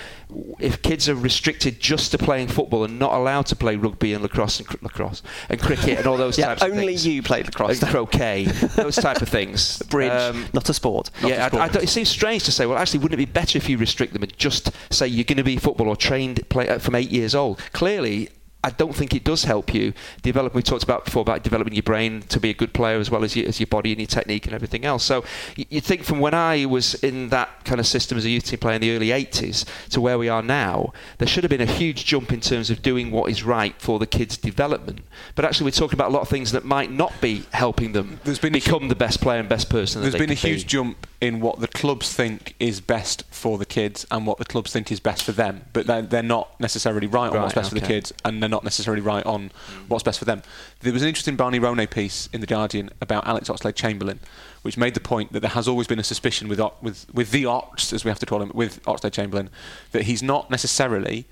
if kids are restricted just to playing football and not allowed to play rugby and lacrosse and cr- lacrosse and cricket and all those yeah, types of things. Only you played lacrosse. And croquet, those type of things. Bridge, um, not a sport. Not yeah, a sport. I, I it seems strange to say. Well, actually, wouldn't it be better if you restrict them and just say you're going to be football or trained play, uh, from eight years old? Clearly, I don't think it does help you develop. We talked about before about developing your brain to be a good player as well as your, as your body and your technique and everything else. So you, you think from when I was in that kind of system as a youth team player in the early 80s to where we are now, there should have been a huge jump in terms of doing what is right for the kids' development. But actually, we're talking about a lot of things that might not be helping them There's been become the best player and best person. There's been a huge be. jump in what the clubs think is best for the kids and what the clubs think is best for them, but they're, they're not necessarily right, right on what's best okay. for the kids, and they're not necessarily right on mm. what's best for them. There was an interesting Barney Ronay piece in the Guardian about Alex Oxlade-Chamberlain, which made the point that there has always been a suspicion with with with the Ox, as we have to call him, with Oxlade-Chamberlain, that he's not necessarily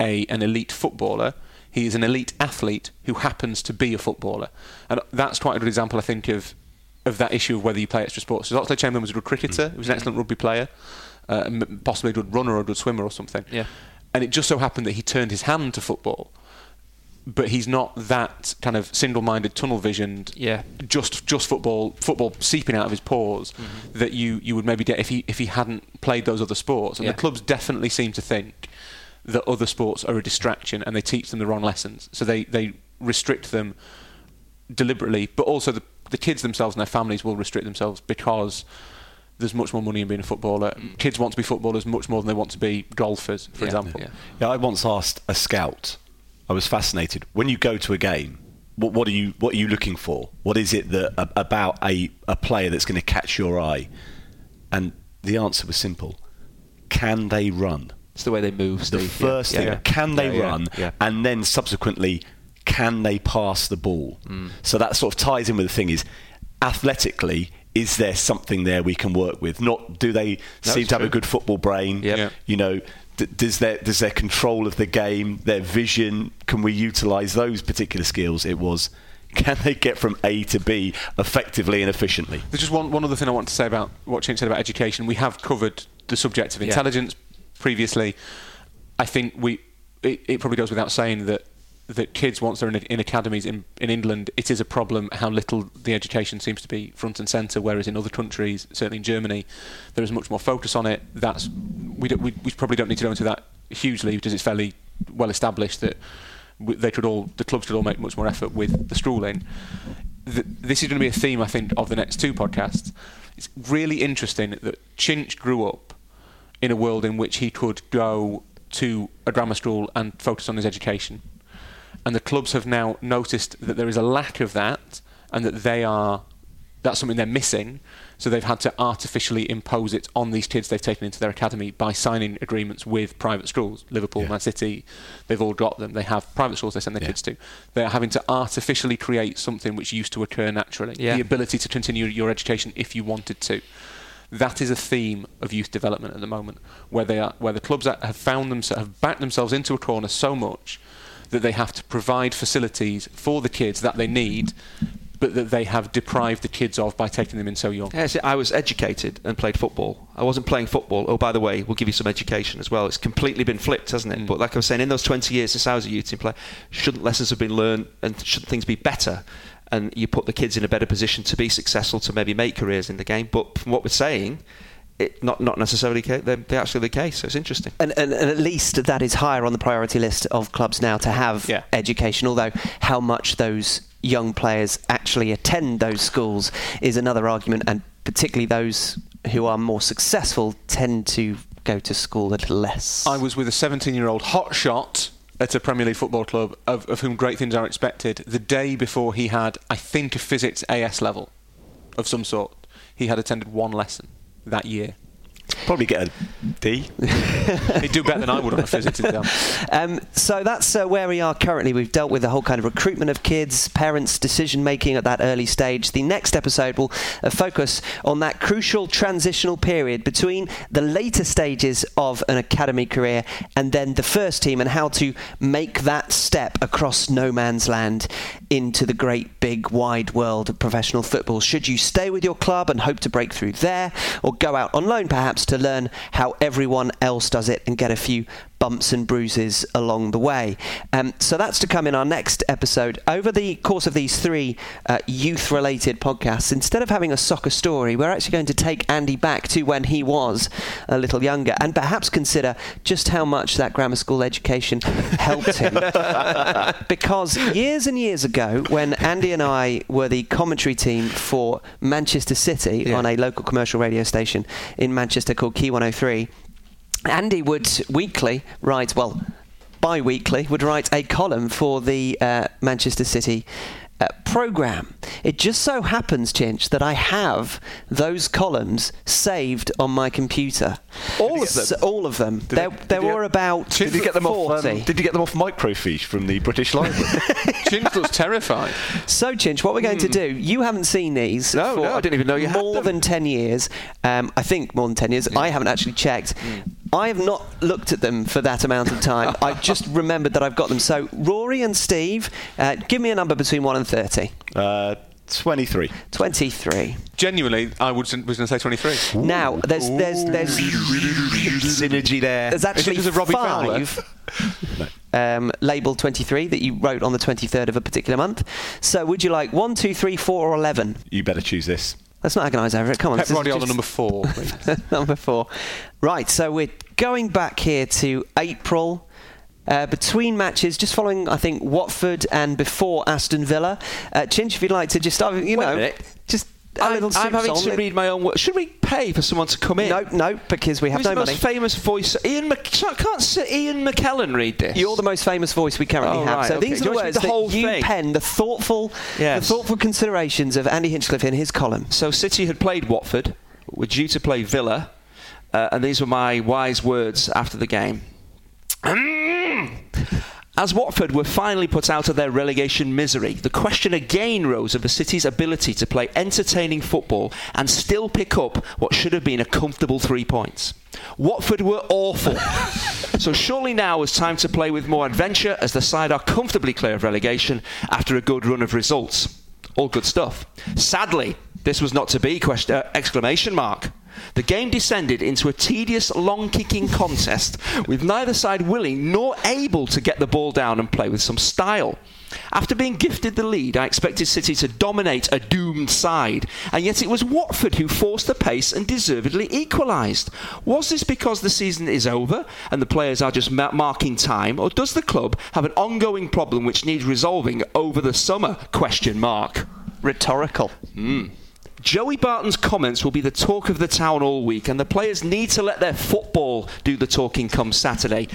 a an elite footballer. He is an elite athlete who happens to be a footballer, and that's quite a good example, I think, of of that issue of whether you play extra sports. So Oxlade-Chamberlain was a good cricketer. He was an excellent rugby player. uh, possibly a good runner or a good swimmer or something. Yeah. And it just so happened that he turned his hand to football, but he's not that kind of single-minded, tunnel-visioned. Yeah. Just just football, football seeping out of his pores Mm-hmm. that you you would maybe get if he if he hadn't played those other sports. And Yeah. the clubs definitely seem to think that other sports are a distraction and they teach them the wrong lessons. So they, they restrict them deliberately, but also the, the kids themselves and their families will restrict themselves because there's much more money in being a footballer. Mm. Kids want to be footballers much more than they want to be golfers, for Yeah, example. yeah. Yeah, I once asked a scout. I was fascinated. When you go to a game, what, what are you what are you looking for? What is it that about a a player that's going to catch your eye? And the answer was simple: Can they run? It's the way they move. The Steve. Yeah, first yeah, thing: yeah. Can they Yeah, yeah, run? Yeah. And then subsequently, can they pass the ball? Mm. So that sort of ties in with the thing: is athletically. Is there something there we can work with? Not do they seem it's to have a good football brain? Yep. Yeah. you know, d- does their does their control of the game, their vision, can we utilise those particular skills? It was, can they get from A to B effectively and efficiently? There's just one, one other thing I want to say about what Chin said about education. We have covered the subject of Yeah. intelligence previously. I think we it, it probably goes without saying that that kids once they're in, in academies in, in England, it is a problem how little the education seems to be front and centre. Whereas in other countries, certainly in Germany, there is much more focus on it. That's we, don't, we, we probably don't need to go into that hugely because it's fairly well established that they could all the clubs could all make much more effort with the schooling. Th- this is going to be a theme, I think, of the next two podcasts. It's really interesting that Chinch grew up in a world in which he could go to a grammar school and focus on his education. And the clubs have now noticed that there is a lack of that and that they are that's something they're missing. So they've had to artificially impose it on these kids they've taken into their academy by signing agreements with private schools. Liverpool, Yeah. Man City, they've all got them. They have private schools they send their Yeah. kids to. They're having to artificially create something which used to occur naturally. Yeah. The ability to continue your education if you wanted to. That is a theme of youth development at the moment, where they are, where the clubs have found themselves, have backed themselves into a corner so much that they have to provide facilities for the kids that they need, but that they have deprived the kids of by taking them in so young. See, I was educated and played football. I wasn't playing football. Oh, by the way, we'll give you some education as well. It's completely been flipped, hasn't it? Hmm. But like I was saying, in those 20 years since I was a youth team player, shouldn't lessons have been learned and shouldn't things be better? And you put the kids in a better position to be successful, to maybe make careers in the game. But from what we're saying, it not not necessarily ca- they're, they're actually the case. So it's interesting. And, and, and at least that is higher on the priority list of clubs now to have Yeah. education. Although how much those young players actually attend those schools is another argument, and particularly those who are more successful tend to go to school a little less. I was with a 17 year old hotshot at a Premier League football club, of, of whom great things are expected, the day before he had, I think, a physics AS level of some sort. He had attended one lesson that year. Probably get a D. He'd do better than I would on a physics exam. Um, so that's uh, where we are currently. We've dealt with the whole kind of recruitment of kids, parents' decision making at that early stage. The next episode will uh, focus on that crucial transitional period between the later stages of an academy career and then the first team and how to make that step across no man's land into the great big wide world of professional football. Should you stay with your club and hope to break through there or go out on loan perhaps to learn how everyone else does it and get a few bumps and bruises along the way. Um, so that's to come in our next episode. Over the course of these three uh, youth related podcasts, instead of having a soccer story, we're actually going to take Andy back to when he was a little younger and perhaps consider just how much that grammar school education helped him. because years and years ago, when Andy and I were the commentary team for Manchester City Yeah. on a local commercial radio station in Manchester called Key 103, Andy would weekly write, well, bi weekly, would write a column for the uh, Manchester City. Uh, program. It just so happens, Chinch, that I have those columns saved on my computer. All of them? S- all of them. there did there you- were about Did you get them off? 40. Um, did you get them off microfiche from the British Library? Chinch looks terrified. So, Chinch, what we're going to do, you haven't seen these Hmm. No, for no, I didn't even know you had more them. than 10 years. Um, I think more than 10 years. I haven't actually checked. Hmm. I have not looked at them for that amount of time. I just remembered that I've got them. So, Rory and Steve, uh, give me a number between 1 and 30. uh, 23. 23. Genuinely, I would, was going to say 23. Now, there's there's there's Synergy there. there's actually Is it Robbie Fowler? five um, labeled 23 that you wrote on the 23rd of a particular month. So, would you like one, two, three, four, or 11? You better choose this. Let's not agonise over it. Come on. Pep this is Guardiola just- number four. please. number four. Right, so we're going back here to April. Uh, between matches, just following, I think, Watford and before Aston Villa. Uh, Chinch, if you'd like to just, uh, you Wait a know, just a I'm, little I'm having soup to read my own words. Should we pay for someone to come in? No, no, because we have Who's no the money. most famous voice? Ian. Mc- can't say Ian McKellen read this. You're the most famous voice we currently Oh, have. right, so okay. these are the words the that whole you thing? pen, the thoughtful, Yes. the thoughtful considerations of Andy Hinchcliffe in his column. So City had played Watford, were due to play Villa, uh, and these were my wise words after the game. As Watford were finally put out of their relegation misery, the question again rose of the City's ability to play entertaining football and still pick up what should have been a comfortable three points. Watford were awful. so surely now is time to play with more adventure as the side are comfortably clear of relegation after a good run of results. All good stuff. Sadly, this was not to be! Question, uh, exclamation mark. The game descended into a tedious, long-kicking contest with neither side willing nor able to get the ball down and play with some style. After being gifted the lead, I expected City to dominate a doomed side, and yet it was Watford who forced the pace and deservedly equalised. Was this because the season is over and the players are just ma- marking time, or does the club have an ongoing problem which needs resolving over the summer? Question mark. Rhetorical. Hmm. Joey Barton's comments will be the talk of the town all week, and the players need to let their football do the talking come Saturday.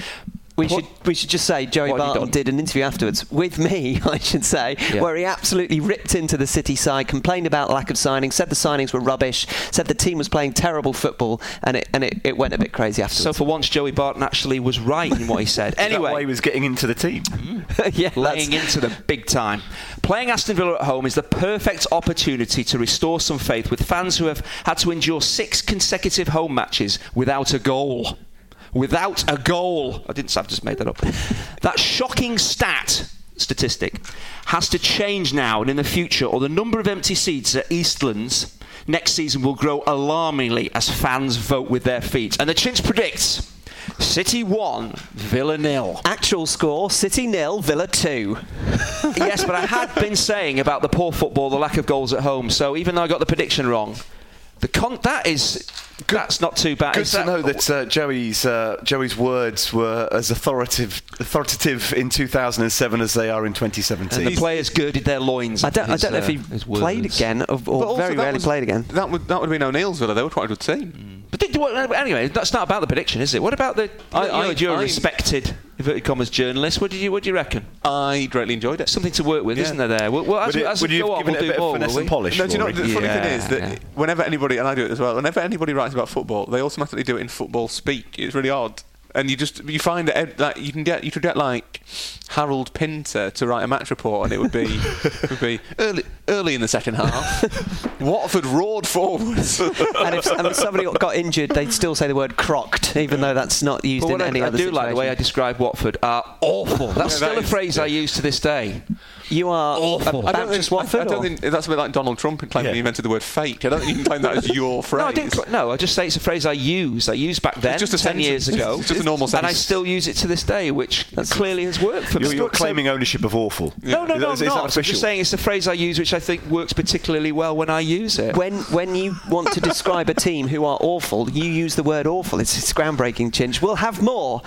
We What- should we should just say Joey What Barton did an interview afterwards with me, I should say, Yeah. where he absolutely ripped into the City side, complained about lack of signings, said the signings were rubbish, said the team was playing terrible football, and it and it, it went a bit crazy afterwards. So for once, Joey Barton actually was right in what he said. anyway, he was getting into the team. Mm. yeah, laying into them big time. Playing Aston Villa at home is the perfect opportunity to restore some faith with fans who have had to endure six consecutive home matches without a goal. Without a goal. I didn't. I've just made that up. That shocking stat statistic has to change now and in the future, or the number of empty seats at Eastlands next season will grow alarmingly as fans vote with their feet. And the Chinch predicts City one, Villa nil. Actual score: City nil, Villa two. yes, but I had been saying about the poor football, the lack of goals at home. So even though I got the prediction wrong, the con- that is that's not too bad. Good Is to that- know that uh, Joey's uh, Joey's words were as authoritative authoritative in 2007 as they are in 2017. and the players girded their loins. I don't, I don't know if uh, he played again, or, or very rarely was- played again. That would that would have been O'Neill's Villa. They were quite a good team. But did, well, anyway, that's not about the prediction, is it? What about the? I- you know, I- you're a I- respected inverted commas journalist. What did you? What do you reckon? I greatly enjoyed it. Something to work with, Yeah. isn't there? There. Well, well as would we, it- as would you have given we'll it a do bit of finesse and polish? No, do you know Rory? the funny thing is that Yeah, yeah. whenever anybody and I do it as well. Whenever anybody writes about football, they automatically do it in football speak. It's really odd, and you just you find that ev- like you can get you could get like Harold Pinter to write a match report, and it would be it would be early early in the second half. Watford roared forwards. and if, and if somebody got injured, they'd still say the word crocked, even though that's not used But in any I, I other do situation. like the way I describe Watford are awful. That's Yeah, that still a is- phrase I use to this day. you are Awful. a I I don't, think, Watford. I, I don't think that's a bit like Donald Trump claiming Yeah. he invented the word fake. I don't think you can claim that as your phrase. No, I didn't. cl- No, I just say it's a phrase I use. I used back then, just ten sentence. years ago. It's just a normal and I still use it to this day, which clearly has worked for You're, me. you're So- claiming ownership of awful. No, no, no, that- is that not. I'm just saying it's a phrase I use, which I think works particularly well when I use it. when when you want to describe a team who are awful, you use the word awful. It's, it's groundbreaking, Chinch. We'll have more.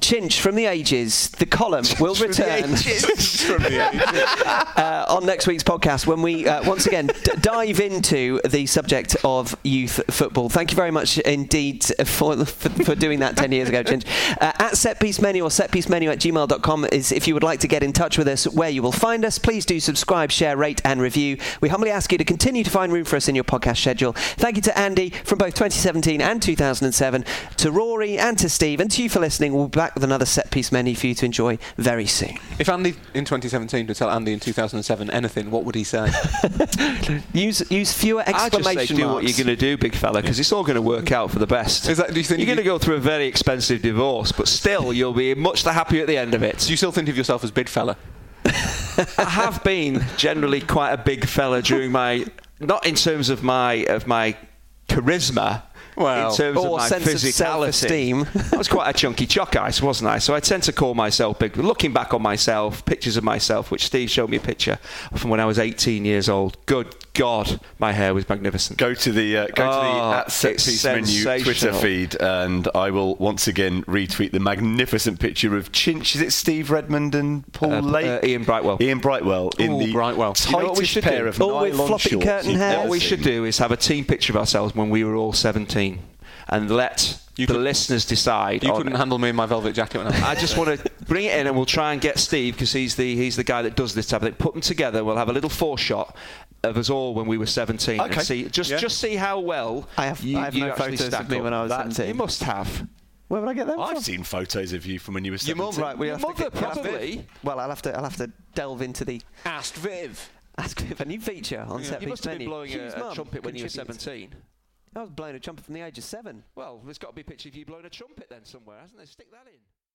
Chinch from the ages. The column will return From the age. uh, on next week's podcast when we uh, once again d- dive into the subject of youth football. Thank you very much indeed for for, for doing that 10 years ago, Chinch. Uh, at setpiece menu or setpiecemenu at gmail.com is if you would like to get in touch with us where you will find us. Please do subscribe, share, rate, and review. We humbly ask you to continue to find room for us in your podcast schedule. Thank you to Andy from both 2017 and 2007, to Rory and to Steve, and to you for listening. We'll be back with another set piece menu for you to enjoy very soon. If Andy in 2017 could tell Andy in 2007 anything, what would he say? Use use fewer I just say exclamation do marks. what you're going to do, big fella, because it's all going to work out for the best. Is that- do you think you're going to go through a very expensive divorce, but still you'll be much the happier at the end of it. Do you still think of yourself as big fella? I have been generally quite a big fella during my, not in terms of my of my charisma. Well, in terms or of my sense of self-esteem. I was quite a chunky chock ice, wasn't I? So I tend to call myself big. Looking back on myself, pictures of myself, which Steve showed me a picture from when I was 18 years old. Good God, my hair was magnificent. Go to the uh, go to Oh, the at set it's piece menu Twitter feed, and I will once again retweet the magnificent picture of Chinch. Is it Steve Redmond and Paul Uh, Lake? uh, Ian Brightwell. Ian Brightwell in Ooh, the Brightwell. tightest You know what we pair do? of All with nylon floppy shorts curtain hair. What we should do is have a team picture of ourselves when we were all 17 and let You the could- listeners decide. You couldn't handle me in my velvet jacket when I was I just want to bring it in and we'll try and get Steve because he's the he's the guy that does this type of thing. Put them together. We'll have a little four foreshot of us all when we were 17 Okay. and see just Yeah. just see how well I have- you, I have you no actually photos of me up. when I was That- 17. You must have. Where would I get them I've from? seen photos of you from when you were 17. Your 17. mum, Right, we Your have to mother get- we'll probably. Well, I'll have to I'll have to delve into the asked Viv. ask if a new feature on set You piece must have been menu. blowing Hugh's a, a trumpet when you were contributes. 17. I was blowing a trumpet from the age of seven. Well, there's got to be a picture of you blowing a trumpet then somewhere, hasn't there? Stick that in.